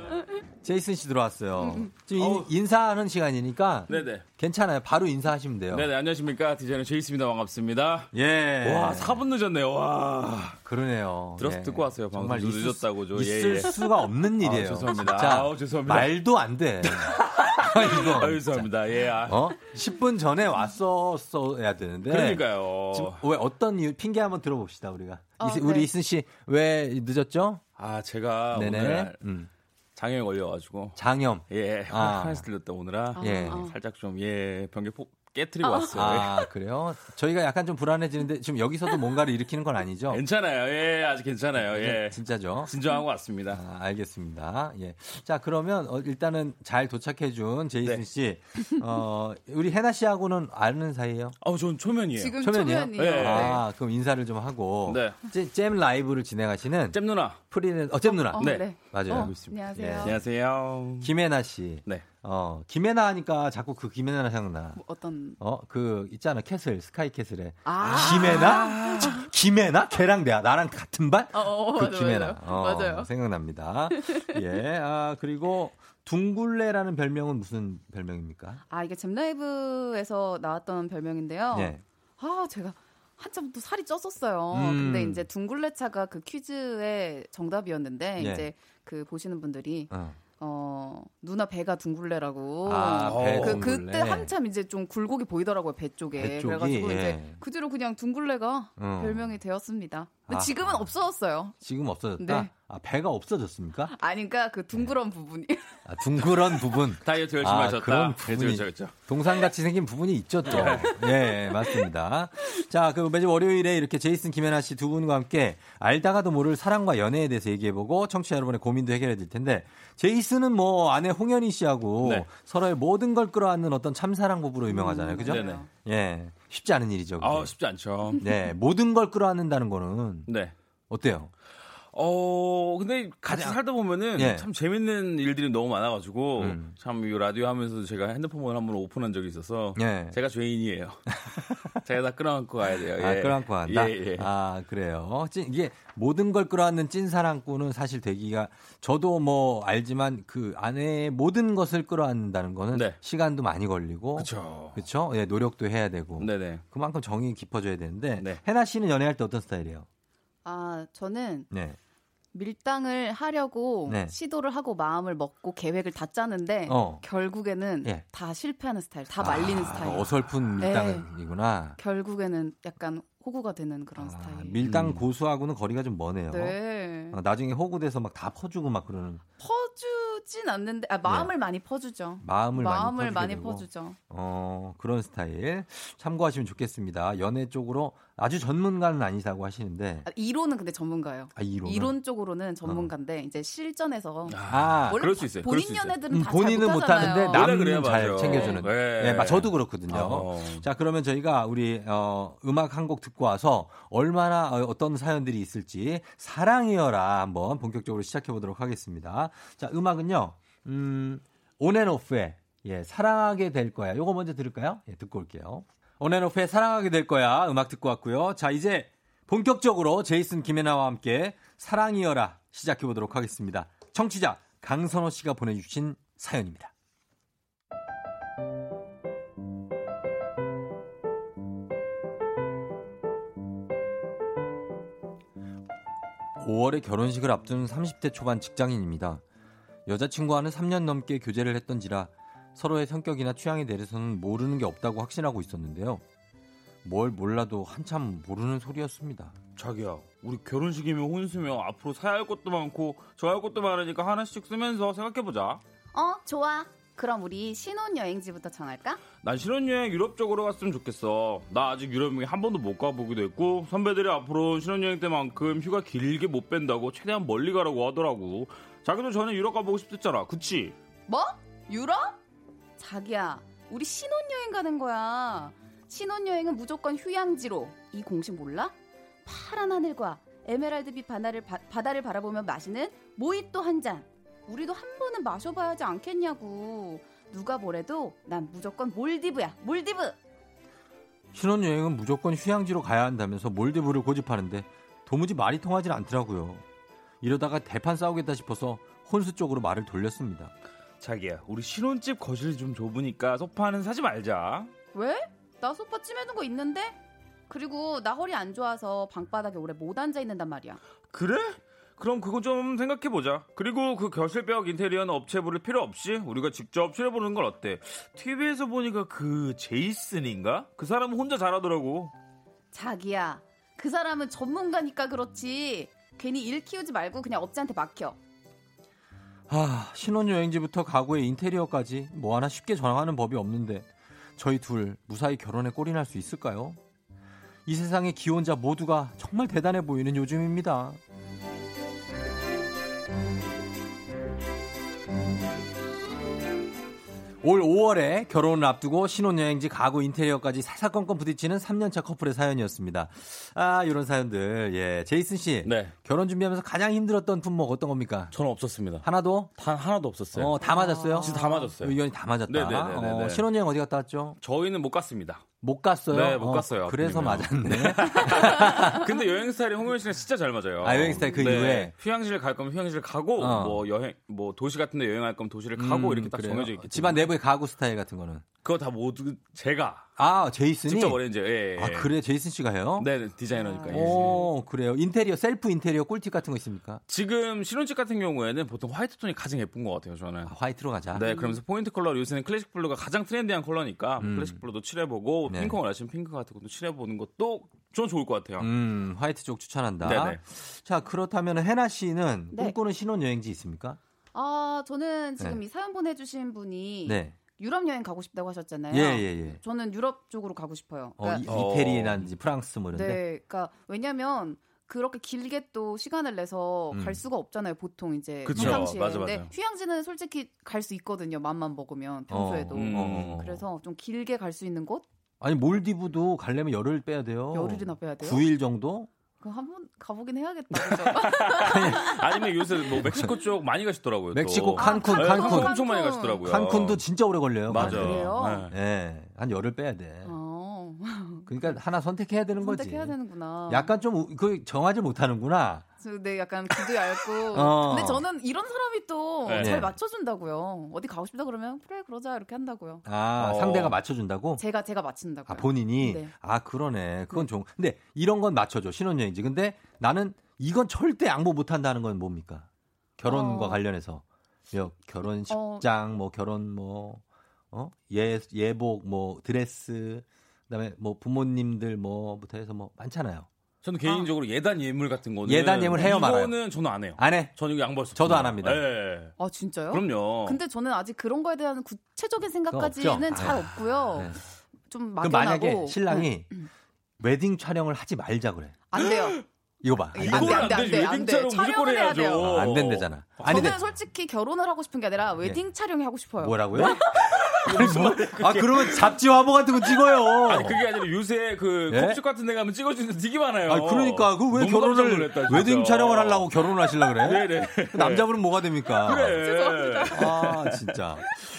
제이슨 씨 들어왔어요. 음, 지금 인- 인사하는 시간이니까 네네. 괜찮아요. 바로 인사하시면 돼요. 네네, 안녕하십니까. 디자이너 제이스입니다. 반갑습니다. 예. 와, 4분 늦었네요. 와. 그러네요. 들어서 예. 듣고 왔어요. 정말 좀 있을 늦었다고. 저. 있을 예, 예. 수가 없는 아, 일이에요. 죄송합니다. 진짜 아우, 죄송합니다. 말도 안 돼. 이거. 아유, 죄송합니다. 예. 아. 어? 10분 전에 왔었어야 되는데. 그러니까요. 지금 왜 어떤 이유 핑계 한번 들어봅시다 우리가. 아, 이스- 네. 우리 이순 씨 왜 늦었죠? 아, 제가 네네. 오늘 음. 장염에 걸려가지고. 장염. 예. 아. 화장실 들렸다 오느라. 예. 살짝 좀, 예, 변기 폭 깨트리고 왔어요. 아, 그래요? 저희가 약간 좀 불안해지는데 지금 여기서도 뭔가를 일으키는 건 아니죠? 괜찮아요. 예, 아직 괜찮아요. 예. 진짜죠? 진정하고 왔습니다. 아, 알겠습니다. 예. 자, 그러면 어, 일단은 잘 도착해준 제이슨 네. 씨, 어, 우리 해나 씨하고는 아는 사이예요? 어, 전 초면이에요. 지금 초면이에요? 초면이에요. 네. 아, 그럼 인사를 좀 하고. 네. 잼, 잼 라이브를 진행하시는 잼 누나. 프리랜, 어, 잼 누나. 어, 네. 네. 맞아요. 어, 알고 있습니다. 안녕하세요. 예. 안녕하세요. 김혜나 씨. 네. 어, 김혜나 하니까 자꾸 그 김혜나 생각나. 뭐 어떤 어, 그, 있잖아. 캐슬, 스카이 캐슬에. 아. 김혜나? 김혜나? 걔랑 내가, 나랑 같은 반? 어, 어, 그 맞아요, 김혜나. 맞아요. 어, 맞아요. 생각납니다. 예. 아, 그리고 둥굴레라는 별명은 무슨 별명입니까? 아 이게 잼라이브에서 나왔던 별명인데요. 예. 아 제가 한참 또 살이 쪘었어요. 음. 근데 이제 둥글레차가 그 퀴즈의 정답이었는데 예. 이제 그 보시는 분들이 어. 어 누나 배가 둥글레라고 아, 배 그 둥글레. 그때 한참 이제 좀 굴곡이 보이더라고요 배 쪽에 배 쪽이, 그래가지고 예. 이제 그 뒤로 그냥 둥글레가 어. 별명이 되었습니다. 근데 아. 지금은 없어졌어요. 지금 없어졌다? 네. 아, 배가 없어졌습니까? 아니까 그 둥그런 부분이 아, 둥그런 부분. 다이어트 열심히 아, 하셨다. 그런 부분이 그렇죠. 동상같이 생긴 부분이 있죠, 또. 예, 맞습니다. 자, 그 매주 월요일에 이렇게 제이슨 김혜나 씨두 분과 함께 알다가도 모를 사랑과 연애에 대해서 얘기해보고 청취자 여러분의 고민도 해결해 드릴 텐데 제이슨은 뭐 아내 홍현희 씨하고 네. 서로의 모든 걸 끌어안는 어떤 참사랑 부부로 유명하잖아요. 그죠? 네네. 예. 쉽지 않은 일이죠. 그게. 아, 쉽지 않죠. 네. 모든 걸 끌어안는다는 거는 네. 어때요? 어, 근데 같이 가장- 살다 보면은 예. 참 재밌는 일들이 너무 많아가지고 음. 참이 라디오 하면서 제가 핸드폰을 한번 오픈한 적이 있어서 예. 제가 죄인이에요. 제가 다 끌어안고 가야 돼요. 아, 예. 끌어안고 간다? 예, 예. 아, 그래요. 찐- 이게 모든 걸 끌어안는 찐 사랑꾼은 사실 되기가 저도 뭐 알지만 그 아내의 모든 것을 끌어안는다는 거는 네. 시간도 많이 걸리고 그렇죠. 그렇죠? 예, 노력도 해야 되고 네네. 그만큼 정이 깊어져야 되는데 네. 해나 씨는 연애할 때 어떤 스타일이에요? 아 저는 네. 밀당을 하려고 네. 시도를 하고 마음을 먹고 계획을 다 짜는데 어. 결국에는 예. 다 실패하는 스타일, 다 말리는 아, 스타일. 어설픈 네. 밀당이구나. 결국에는 약간 호구가 되는 그런 아, 스타일. 밀당 고수하고는 거리가 좀 머네요. 네. 어, 나중에 호구돼서 막 다 퍼주고 막 그러는 퍼주 진 않는데 아, 마음을 많이 퍼주죠. 네. 마음을 많이 마음을 퍼주게 많이 되고. 퍼주죠. 어, 그런 스타일. 참고하시면 좋겠습니다. 연애 쪽으로 아주 전문가는 아니다고 하시는데. 아, 이론은 근데 전문가예요. 아, 이론은? 이론 쪽으로는 전문가인데 이제 실전에서 아, 원래 그럴 수 있어요. 본인 수 있어요. 연애들은 음, 다 본인은 잘 못하는데 남은 잘. 챙겨주는. 네. 네, 마- 저도 그렇거든요. 어. 자, 그러면 저희가 우리 어, 음악 한 곡 듣고 와서 얼마나 어, 어떤 사연들이 있을지 사랑이여라 한번 본격적으로 시작해 보도록 하겠습니다. 자, 음악은요. 곡은요. 음, 온앤오프의 예, 사랑하게 될 거야. 요거 먼저 들을까요? 예, 듣고 올게요. 온앤오프의 사랑하게 될 거야. 음악 듣고 왔고요. 자, 이제 본격적으로 제이슨 김혜나와 함께 사랑이여라 시작해 보도록 하겠습니다. 청취자 강선호 씨가 보내주신 사연입니다. (5월에) 결혼식을 앞둔 (30대) 초반 직장인입니다. 여자친구와는 3년 넘게 교제를 했던지라 서로의 성격이나 취향에 대해서는 모르는 게 없다고 확신하고 있었는데요. 뭘 몰라도 한참 모르는 소리였습니다. 자기야, 우리 결혼식이면 혼수면 앞으로 사야 할 것도 많고 져야 할 것도 많으니까 하나씩 쓰면서 생각해보자. 어, 좋아. 그럼 우리 신혼여행지부터 정할까? 난 신혼여행 유럽 쪽으로 갔으면 좋겠어. 나 아직 유럽 여행 한 번도 못 가보기도 했고 선배들이 앞으로 신혼여행 때만큼 휴가 길게 못 뺀다고 최대한 멀리 가라고 하더라고. 자기도 전에 유럽 가보고 싶댔잖아. 그치? 뭐? 유럽? 자기야, 우리 신혼여행 가는 거야. 신혼여행은 무조건 휴양지로. 이 공식 몰라? 파란 하늘과 에메랄드빛 바다를, 바, 바다를 바라보며 마시는 모히또 한 잔. 우리도 한 번은 마셔봐야지 않겠냐고. 누가 뭐래도 난 무조건 몰디브야. 몰디브. 신혼여행은 무조건 휴양지로 가야 한다면서 몰디브를 고집하는데 도무지 말이 통하지 않더라고요. 이러다가 대판 싸우겠다 싶어서 혼수 쪽으로 말을 돌렸습니다. 자기야, 우리 신혼집 거실이 좀 좁으니까 소파는 사지 말자. 왜? 나 소파 찜해둔 거 있는데? 그리고 나 허리 안 좋아서 방바닥에 오래 못 앉아 있는단 말이야. 그래? 그럼 그거 좀 생각해 보자. 그리고 그 거실벽 인테리어는 업체 부를 필요 없이 우리가 직접 칠해보는 건 어때? TV에서 보니까 그 제이슨인가? 그 사람은 혼자 잘하더라고. 자기야, 그 사람은 전문가니까 그렇지. 괜히 일 키우지 말고 그냥 업체한테 맡겨. 아, 신혼여행지부터 가구의 인테리어까지 뭐 하나 쉽게 정하는 법이 없는데 저희 둘 무사히 결혼에 날수 있을까요? 이 세상의 기혼자 모두가 정말 대단해 보이는 요즘입니다. 올 5월에 결혼을 앞두고 신혼여행지 가구 인테리어까지 사사건건 부딪히는 3년차 커플의 사연이었습니다. 아, 이런 사연들. 예. 제이슨 씨. 네. 결혼 준비하면서 가장 힘들었던 품목 어떤 겁니까? 저는 없었습니다. 하나도? 단 하나도 없었어요. 어, 다 맞았어요? 진짜 다 맞았어요. 의견이 다 맞았다. 네네네네. 어, 신혼여행 어디 갔다 왔죠? 저희는 못 갔습니다. 못 갔어요? 네, 못 어, 갔어요. 그래서. 맞았네. 근데 여행 스타일이 홍현 씨랑 진짜 잘 맞아요. 아, 여행 스타일 그 이후에? 휴양지를 갈 거면 휴양지를 가고 어. 뭐 여행 뭐 도시 같은 데 여행할 거면 도시를 가고 음, 이렇게 딱 그래요? 정해져 있기 때문에 집안 내부의 가구 스타일 같은 거는. 그거 다 모두 제가 아, 제이슨이? 직접 arrange. 예, 예. 아, 그래? 제이슨 씨가 해요? 네, 디자이너니까. 예. 오, 그래요. 인테리어, 셀프 인테리어 꿀팁 같은 거 있습니까? 지금 신혼집 같은 경우에는 보통 화이트 톤이 가장 예쁜 것 같아요, 저는. 화이트로 가자. 네, 그러면서 포인트 컬러 요새는 classic blue가 가장 트렌디한 컬러니까 음. classic blue도 칠해보고 네. 핑크 원하시면 핑크 같은 것도 칠해보는 것도 전 좋을 것 같아요. 음, 화이트 쪽 추천한다. 네네. 자, 그렇다면 해나 씨는 네. 꿈꾸는 신혼 여행지 있습니까? 아, 저는 지금 네. 이 사연 보내주신 분이 네. 유럽 여행 가고 싶다고 하셨잖아요. 예, 예, 예. 저는 유럽 쪽으로 가고 싶어요. 어, 그러니까 이, 이태리나 프랑스 뭐 이런데. 네, 그러니까 왜냐면 그렇게 길게 또 시간을 내서 음. 갈 수가 없잖아요. 보통 이제 그쵸, 휴양지에. 맞아, 근데 맞아. 휴양지는 솔직히 갈 수 있거든요. 맘만 먹으면 평소에도. 어, 음, 어. 그래서 좀 길게 갈 수 있는 곳 아니, 몰디브도 가려면 열흘 빼야 돼요. 열흘이나 빼야 돼요? 9일 정도? 그 한번 가보긴 해야겠다. 아니면 요새 뭐 멕시코 쪽 많이 가시더라고요. 또. 멕시코 칸쿤, 네, 칸쿤. 엄청 많이 가시더라고요. 칸쿤도 진짜 오래 걸려요. 맞아. 가는데. 그래요? 네. 예. 한 열흘 빼야 돼. 어. 그러니까 하나 선택해야 되는 거지. 선택해야 되는구나. 약간 좀 그 정하지 못하는구나. 저- 네, 약간 귀도 얇고. 어. 근데 저는 이런 사람이 또잘 네. 맞춰준다고요. 어디 가고 싶다 그러면 그래 그러자 이렇게 한다고요. 아, 어. 상대가 맞춰준다고? 제가 제가 맞춘다고요. 아, 본인이? 네. 아, 그러네. 그건 좋은. 근데 이런 건 맞춰줘. 신혼여행지. 근데 나는 이건 절대 양보 못 한다는 건 뭡니까? 결혼과 어. 관련해서. 여, 결혼식장, 뭐, 결혼, 뭐, 어? 예, 예복, 뭐, 드레스, 그 다음에 뭐, 부모님들, 뭐부터 해서 뭐, 많잖아요. 저는 개인적으로 예단 예물 같은 거는 예단 예물 해요, 말아요? 이거는 저는 안 해요. 안 해? 저는 수 저도. 안 합니다. 예. 아 진짜요? 그럼요. 근데 저는 아직 그런 거에 대한 구체적인 생각까지는? 잘 아, 없고요. 네. 좀그 막연하고. 만약에 신랑이 네. 웨딩 촬영을 하지 말자 그래. 안 돼요. 이거 봐. 안 안 돼. 안 돼, 안 돼, 안 돼. 웨딩 촬영 무조건 촬영을 해야. 돼요. 어, 안 된대잖아. 아니, 저는 근데 솔직히 결혼을 하고 싶은 게 아니라 웨딩 촬영이 하고 싶어요. 뭐라고요? 아니, 뭐, 아, 그러면 잡지 화보 같은 거 찍어요. 아니 그게 아니라 요새 그 예? 컵식 같은 데 가면 찍어주는 데 되게 많아요. 아, 그러니까 그 왜 결혼을 진짜. 웨딩 촬영을 하려고 결혼을 하실라 그래? 네네. 그 남자분은 뭐가 됩니까? 그래. 아, 진짜.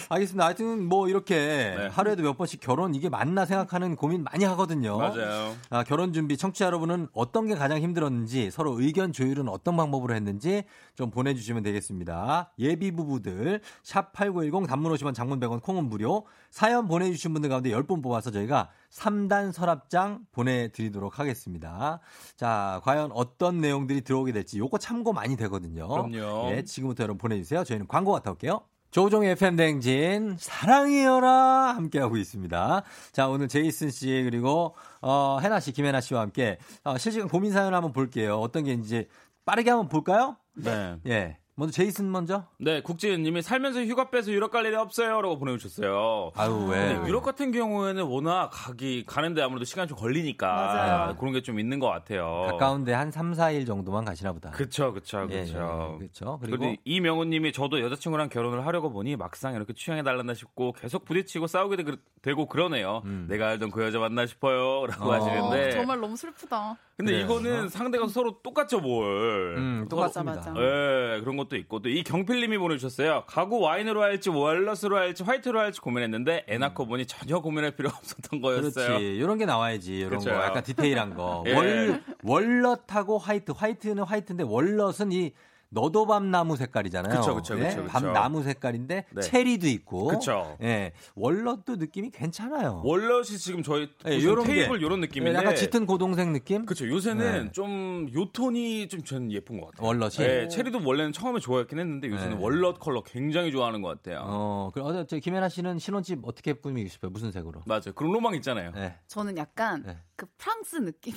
알겠습니다. 하여튼 뭐 이렇게 네. 하루에도 몇 번씩 결혼 이게 맞나 생각하는 고민 많이 하거든요. 맞아요. 아, 결혼 준비 청취자 여러분은 어떤 게 가장 힘들었는지 서로 의견 조율은 어떤 방법으로 했는지 좀 보내주시면 되겠습니다. 예비 부부들 샵 #8910 단문 50원, 장문 100원, 콩은 무료. 사연 보내주신 분들 가운데 10분 뽑아서 저희가 3단 서랍장 보내드리도록 하겠습니다. 자, 과연 어떤 내용들이 들어오게 될지 요거 참고 많이 되거든요. 그럼요. 예, 지금부터 여러분 보내주세요. 저희는 광고 갔다 올게요. 조종의 FM댕진, 사랑이여라, 함께하고 있습니다. 자, 오늘 제이슨 씨, 그리고, 어, 해나 씨, 김혜나 씨와 함께, 어, 실시간 고민 사연 한번 볼게요. 어떤 게 이제, 빠르게 한번 볼까요? 네. 예. 먼저 제이슨 먼저? 네, 국지은님이 살면서 휴가 빼서 유럽 갈 일이 없어요라고 보내주셨어요. 아유, 왜? 근데 유럽 같은 경우에는 워낙 가기 가는데 아무래도 시간이 좀 걸리니까 맞아요. 그런 게 좀 있는 것 같아요. 가까운데 한 3, 4일 정도만 가시나 보다. 그쵸, 그쵸, 예, 그쵸. 예, 그쵸. 그리고 그리고 이명훈님이 저도 여자친구랑 결혼을 하려고 보니 막상 이렇게 취향에 달랐나 싶고 계속 부딪히고 싸우게 되, 되고 그러네요. 내가 알던 그 여자 맞나 싶어요라고 어. 하시는데. 정말 너무 슬프다. 근데 그래요. 이거는 상대가 서로 똑같죠 뭘. 음, 똑같습니다. 맞아, 맞아. 예, 그런 것도 있고 또 이 경필님이 보내주셨어요. 가구 와인으로 할지 월넛으로 할지 화이트로 할지 고민했는데 애 낳고 보니 전혀 고민할 필요 없었던 거였어요. 그렇지. 이런 게 나와야지. 이런. 거. 약간 디테일한 거. 예. 월, 월넛하고 화이트. 화이트는 화이트인데 월넛은 이 너도밤 나무 색깔이잖아요. 그쵸, 그쵸, 그쵸, 그쵸. 밤 나무 색깔인데 네. 체리도 있고. 그쵸. 예. 월넛도 느낌이 괜찮아요. 월넛이 지금 저희 예, 요런 게. 테이블 요런 느낌인데 약간 짙은 고동색 느낌? 그렇죠. 요새는 네. 좀 요톤이 좀 저는 예쁜 것 같아요. 월넛이. 네, 체리도 원래는 처음에 좋아했긴 했는데 요새는 네. 월넛 컬러 굉장히 좋아하는 것 같아요. 어, 그 어제 저 김혜나 씨는 신혼집 어떻게 꾸미고 싶어요? 무슨 색으로? 맞아요. 그런 로망 있잖아요. 네. 저는 약간 네. 그 프랑스 느낌.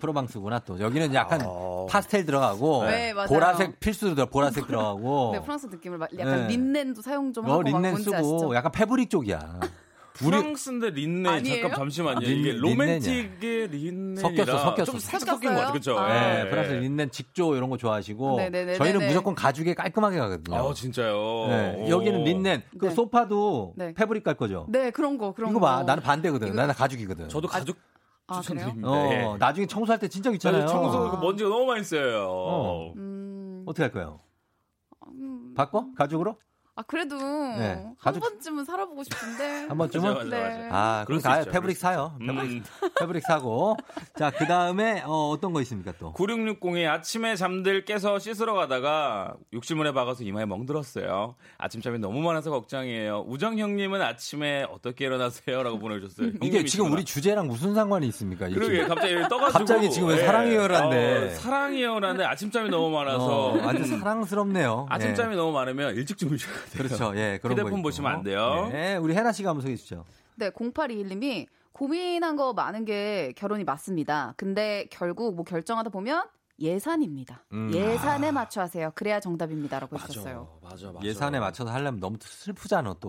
프로방스구나 또. 여기는 약간 파스텔 들어가고 네. 보라색 필수 들어 보라색 들어가고. 네, 프랑스 느낌을 막 약간 네. 린넨도 사용 좀 어, 하고 막 린넨 쓰고 아시죠? 약간 패브릭 쪽이야. 프랑스인데 린넨 아니에요? 잠깐 잠시만요. 아, 린- 이게. 로맨틱의 린넨이라 섞였어, 섞였어. 좀 살짝? 섞인 것 같아요. 그렇죠? 네, 프랑스 린넨 직조 이런 거 좋아하시고 네네네네네. 저희는 무조건 가죽에 깔끔하게 가거든요. 아, 진짜요? 네, 오. 여기는 린넨. 그 네. 소파도 네. 패브릭 깔 거죠. 네, 그런 거, 그런 이거 거. 봐, 나는 반대거든. 이거- 나는 가죽이거든. 저도 가죽 아, 추천드립니다. 어, 예. 나중에 청소할 때 진짜 귀찮아요. 청소 그 먼지가 너무 많이 써요. 어. 음, 어떻게 할 거예요? 음, 바꿔? 가죽으로? 아 그래도 네, 한 가죽- 번쯤은 살아보고 싶은데. 한 번쯤은? 맞아, 맞아, 네. 맞아. 아, 그럼 있죠. 패브릭 사요. 음. 패브릭, 패브릭 사고. 자, 그 다음에 어, 어떤 거 있습니까 또? 9660이 아침에 잠들 깨서 씻으러 가다가 욕실문에 박아서 이마에 멍들었어요. 아침잠이 너무 많아서 걱정이에요. 우정 형님은 아침에 어떻게 일어나세요? 라고 보내주셨어요. 이게. 지금 우리 주제랑 무슨 상관이 있습니까? 그러게 지금? 갑자기 떠가지고 갑자기 지금 왜 예. 사랑이여라는데. 어, 사랑이여라는데 아침잠이 너무 많아서 어, 완전 사랑스럽네요. 아침잠이 예. 너무 많으면 일찍 주무셔야 돼요. 그렇죠. 예, 그런 거 휴대폰. 보시면 안 돼요. 네, 우리 해나 씨가 한번 소개해 주시죠. 네, 0821님이 고민한 거 많은 게 결혼이 맞습니다. 근데 결국 뭐 결정하다 보면 예산입니다. 음. 예산에 맞춰 하세요. 그래야 정답입니다라고 해주셨어요. 맞아, 맞아. 예산에 맞춰서 하려면 너무 슬프잖아 또.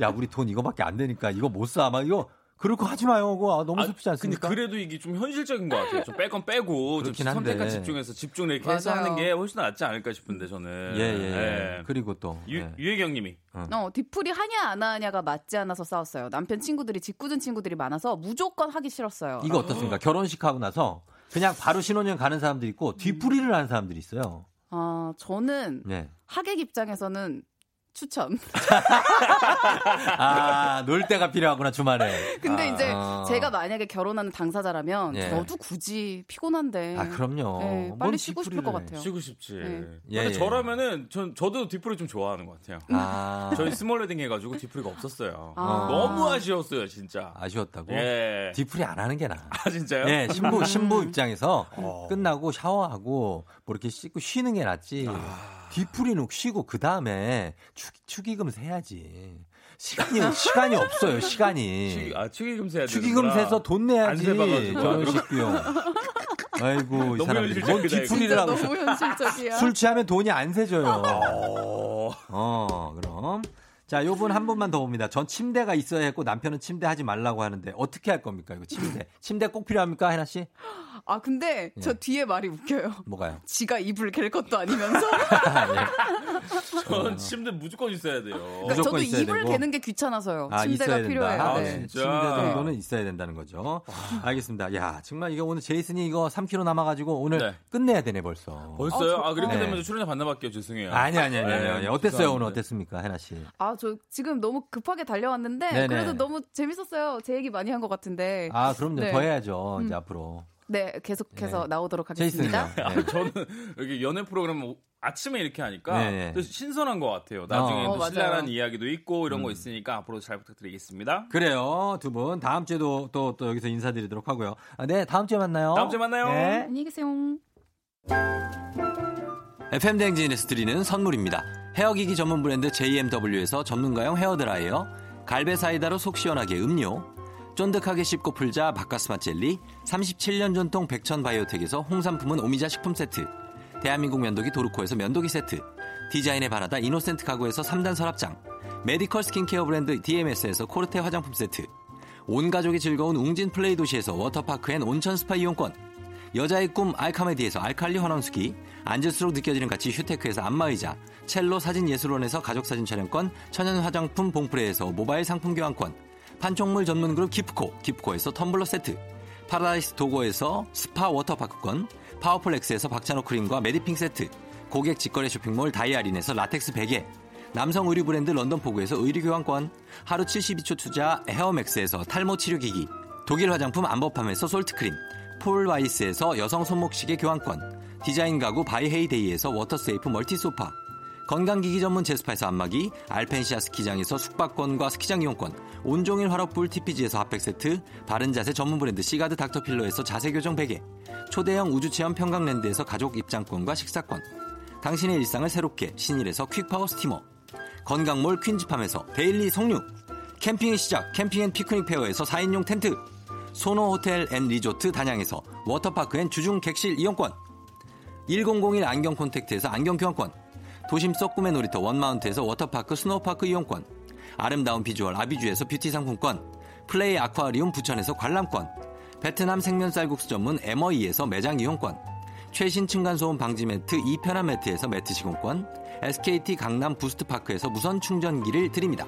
야, 우리 돈 이거밖에 안 되니까 이거 못 사. 막 이거 그럴 거 하지 마요. 그거 아, 너무 아, 슬프지 근데 않습니까? 그래도 이게 좀 현실적인 것 같아요. 좀 뺄 건 빼고 좀. 선택과 집중해서 집중 이렇게 해서 맞아요. 하는 게 훨씬 낫지 않을까 싶은데 저는. 예, 예. 예. 그리고 또 유, 예. 유혜경님이 어, 뒤풀이 하냐 안 하냐가 맞지 않아서 싸웠어요. 남편 친구들이 짓궂은 친구들이 많아서 무조건 하기 싫었어요. 이거 어떻습니까? 결혼식 하고 나서 그냥 바로 신혼여행 가는 사람들이 있고 뒤풀이를 하는 사람들이 있어요. 아, 저는 네. 하객 입장에서는 추천. 아, 놀 때가 필요하구나, 주말에. 근데 아, 이제 아. 제가 만약에 결혼하는 당사자라면 예. 저도 굳이 피곤한데 아, 그럼요. 네, 뭔 빨리 쉬고 싶을 것 해. 같아요. 쉬고 싶지. 네. 예, 근데 예. 저라면은 전 저도 뒤풀이 좀 좋아하는 것 같아요. 아, 저희 스몰 웨딩 해 가지고 뒤풀이가 없었어요. 아. 너무 아쉬웠어요, 진짜. 아쉬웠다고? 예. 뒤풀이 안 하는 게 나아. 아 진짜요? 예, 신부, 신부 음. 입장에서 어. 끝나고 샤워하고 뭐 이렇게 씻고 쉬는 게 낫지. 아. 뒤풀이는 쉬고 그 다음에 축의금 세야지. 시간이, 시간이 없어요, 시간이. 축- 아 축의금 세야 축의금 되는구나. 세서 돈 내야지. 안 세봐가지고. 결혼식 비용. 아이고, 이 사람들이 뭔 있어. 너무 현실적이야. 술 취하면 돈이 안 세져요. 어. 어, 그럼. 자, 요분 한 분만 더 봅니다. 전 침대가 있어야 했고 남편은 침대 하지 말라고 하는데 어떻게 할 겁니까? 이거 침대. 침대 꼭 필요합니까, 혜나 씨? 아 근데 저 예. 뒤에 말이 웃겨요. 뭐가요? 지가 이불 갤 것도 아니면서. 전 침대 무조건 있어야 돼요. 그러니까 무조건 저도 있어야 이불 되고. 개는 게 귀찮아서요. 아, 침대가. 필요해요. 아, 네. 진짜. 침대 정도는 있어야 된다는 거죠. 알겠습니다. 야, 정말 이거 오늘 제이슨이 이거 3kg 남아가지고 오늘 네. 끝내야 되네 벌써. 벌써요? 아, 아, 그렇게 네. 되면 저 출연료 반납할게요. 죄송해요. 아니, 아니, 아니, 아니. 아니. 네, 어땠어요? 오늘. 어땠습니까, 혜나 씨? 아 아, 저 지금 너무 급하게 달려왔는데 네네. 그래도 너무 재밌었어요. 제 얘기 많이 한 것 같은데. 아, 그럼요. 네. 더 해야죠. 음. 이제 앞으로. 네, 계속해서 네. 나오도록 하겠습니다. 아, 저는 여기 연애 프로그램 아침에 이렇게 하니까 네. 또 신선한 것 같아요. 나중에 어. 또 어. 신랄한 이야기도 있고 이런 음. 거 있으니까 앞으로 잘 부탁드리겠습니다. 그래요. 두 분 다음 주에도 또, 또 여기서 인사드리도록 하고요. 아, 네, 다음 주에 만나요. 다음 주에 만나요. 네. 안녕히 계세요. FM 대행진에서 드리는 선물입니다. 헤어기기 전문 브랜드 JMW에서 전문가용 헤어드라이어, 갈베 사이다로 속 시원하게 음료, 쫀득하게 씹고 풀자 바카스마 젤리, 37년 전통 백천 바이오텍에서 홍삼품은 오미자 식품 세트, 대한민국 면도기 도르코에서 면도기 세트, 디자인의 바라다 이노센트 가구에서 3단 서랍장, 메디컬 스킨케어 브랜드 DMS에서 코르테 화장품 세트, 온 가족이 즐거운 웅진 플레이 도시에서 워터파크 and 온천 스파 이용권, 여자의 꿈 알카메디에서 알칼리 환원수기, 앉을수록 느껴지는 가치 휴테크에서 안마의자, 첼로 사진예술원에서 가족사진 촬영권, 천연 화장품 봉프레에서 모바일 상품 교환권, 판촉물 전문 그룹 기프코, 기프코에서 텀블러 세트, 파라다이스 도고에서 스파 워터파크권, 파워풀엑스에서 박찬호 크림과 메디핑 세트, 고객 직거래 쇼핑몰 다이아린에서 라텍스 베개, 남성 의류 브랜드 런던포구에서 의류 교환권, 하루 72초 투자 헤어맥스에서 탈모 치료기기, 독일 화장품 안버팜에서 솔트크림, 폴와이스에서 여성 손목시계 교환권, 디자인 가구 바이헤이데이에서 워터세이프 멀티소파, 건강기기 전문 제스파에서 안마기, 알펜시아 스키장에서 숙박권과 스키장 이용권, 온종일 화롯불 TPG에서 핫팩 세트, 바른 자세 전문 브랜드 시가드 닥터필러에서 자세교정 베개, 초대형 우주체험 평강랜드에서 가족 입장권과 식사권, 당신의 일상을 새롭게 신일에서 퀵파워 스티머, 건강몰 퀸즈팜에서 데일리 석류, 캠핑의 시작 캠핑 앤 피크닉 페어에서 4인용 텐트, 소노 호텔 앤 리조트 단양에서 워터파크 and 주중 객실 이용권, 1001 안경 콘택트에서 안경 교환권, 도심 속 꿈의 놀이터 원마운트에서 워터파크 스노우파크 이용권, 아름다운 비주얼 아비주에서 뷰티 상품권, 플레이 아쿠아리움 부천에서 관람권, 베트남 생면 쌀국수 전문 에머이에서 매장 이용권, 최신 층간소음 방지 매트 이편한 매트에서 매트 시공권, SKT 강남 부스트파크에서 무선 충전기를 드립니다.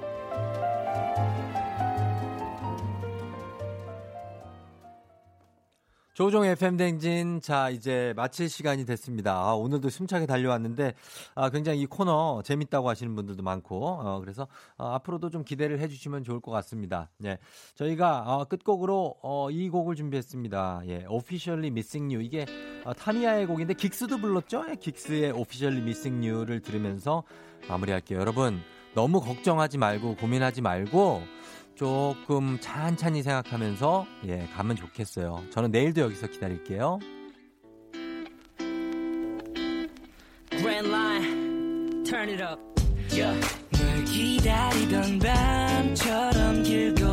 조종 FM 댕진 자 이제 마칠 시간이 됐습니다. 아, 오늘도 숨차게 달려왔는데 아, 굉장히 이 코너 재밌다고 하시는 분들도 많고 어, 그래서 어, 앞으로도 좀 기대를 해주시면 좋을 것 같습니다. 예, 저희가 어, 끝곡으로 어, 이 곡을 준비했습니다. 예, Officially Missing You 이게 어, 타미야의 곡인데 긱스도 불렀죠? 예, 긱스의 Officially Missing You를 들으면서 마무리할게요. 여러분 너무 걱정하지 말고 고민하지 말고 조금 찬찬히 생각하면서 예 가면 좋겠어요. 저는 내일도 여기서 기다릴게요. Grand line, turn it up. Yeah. 널 기다리던 밤처럼 길고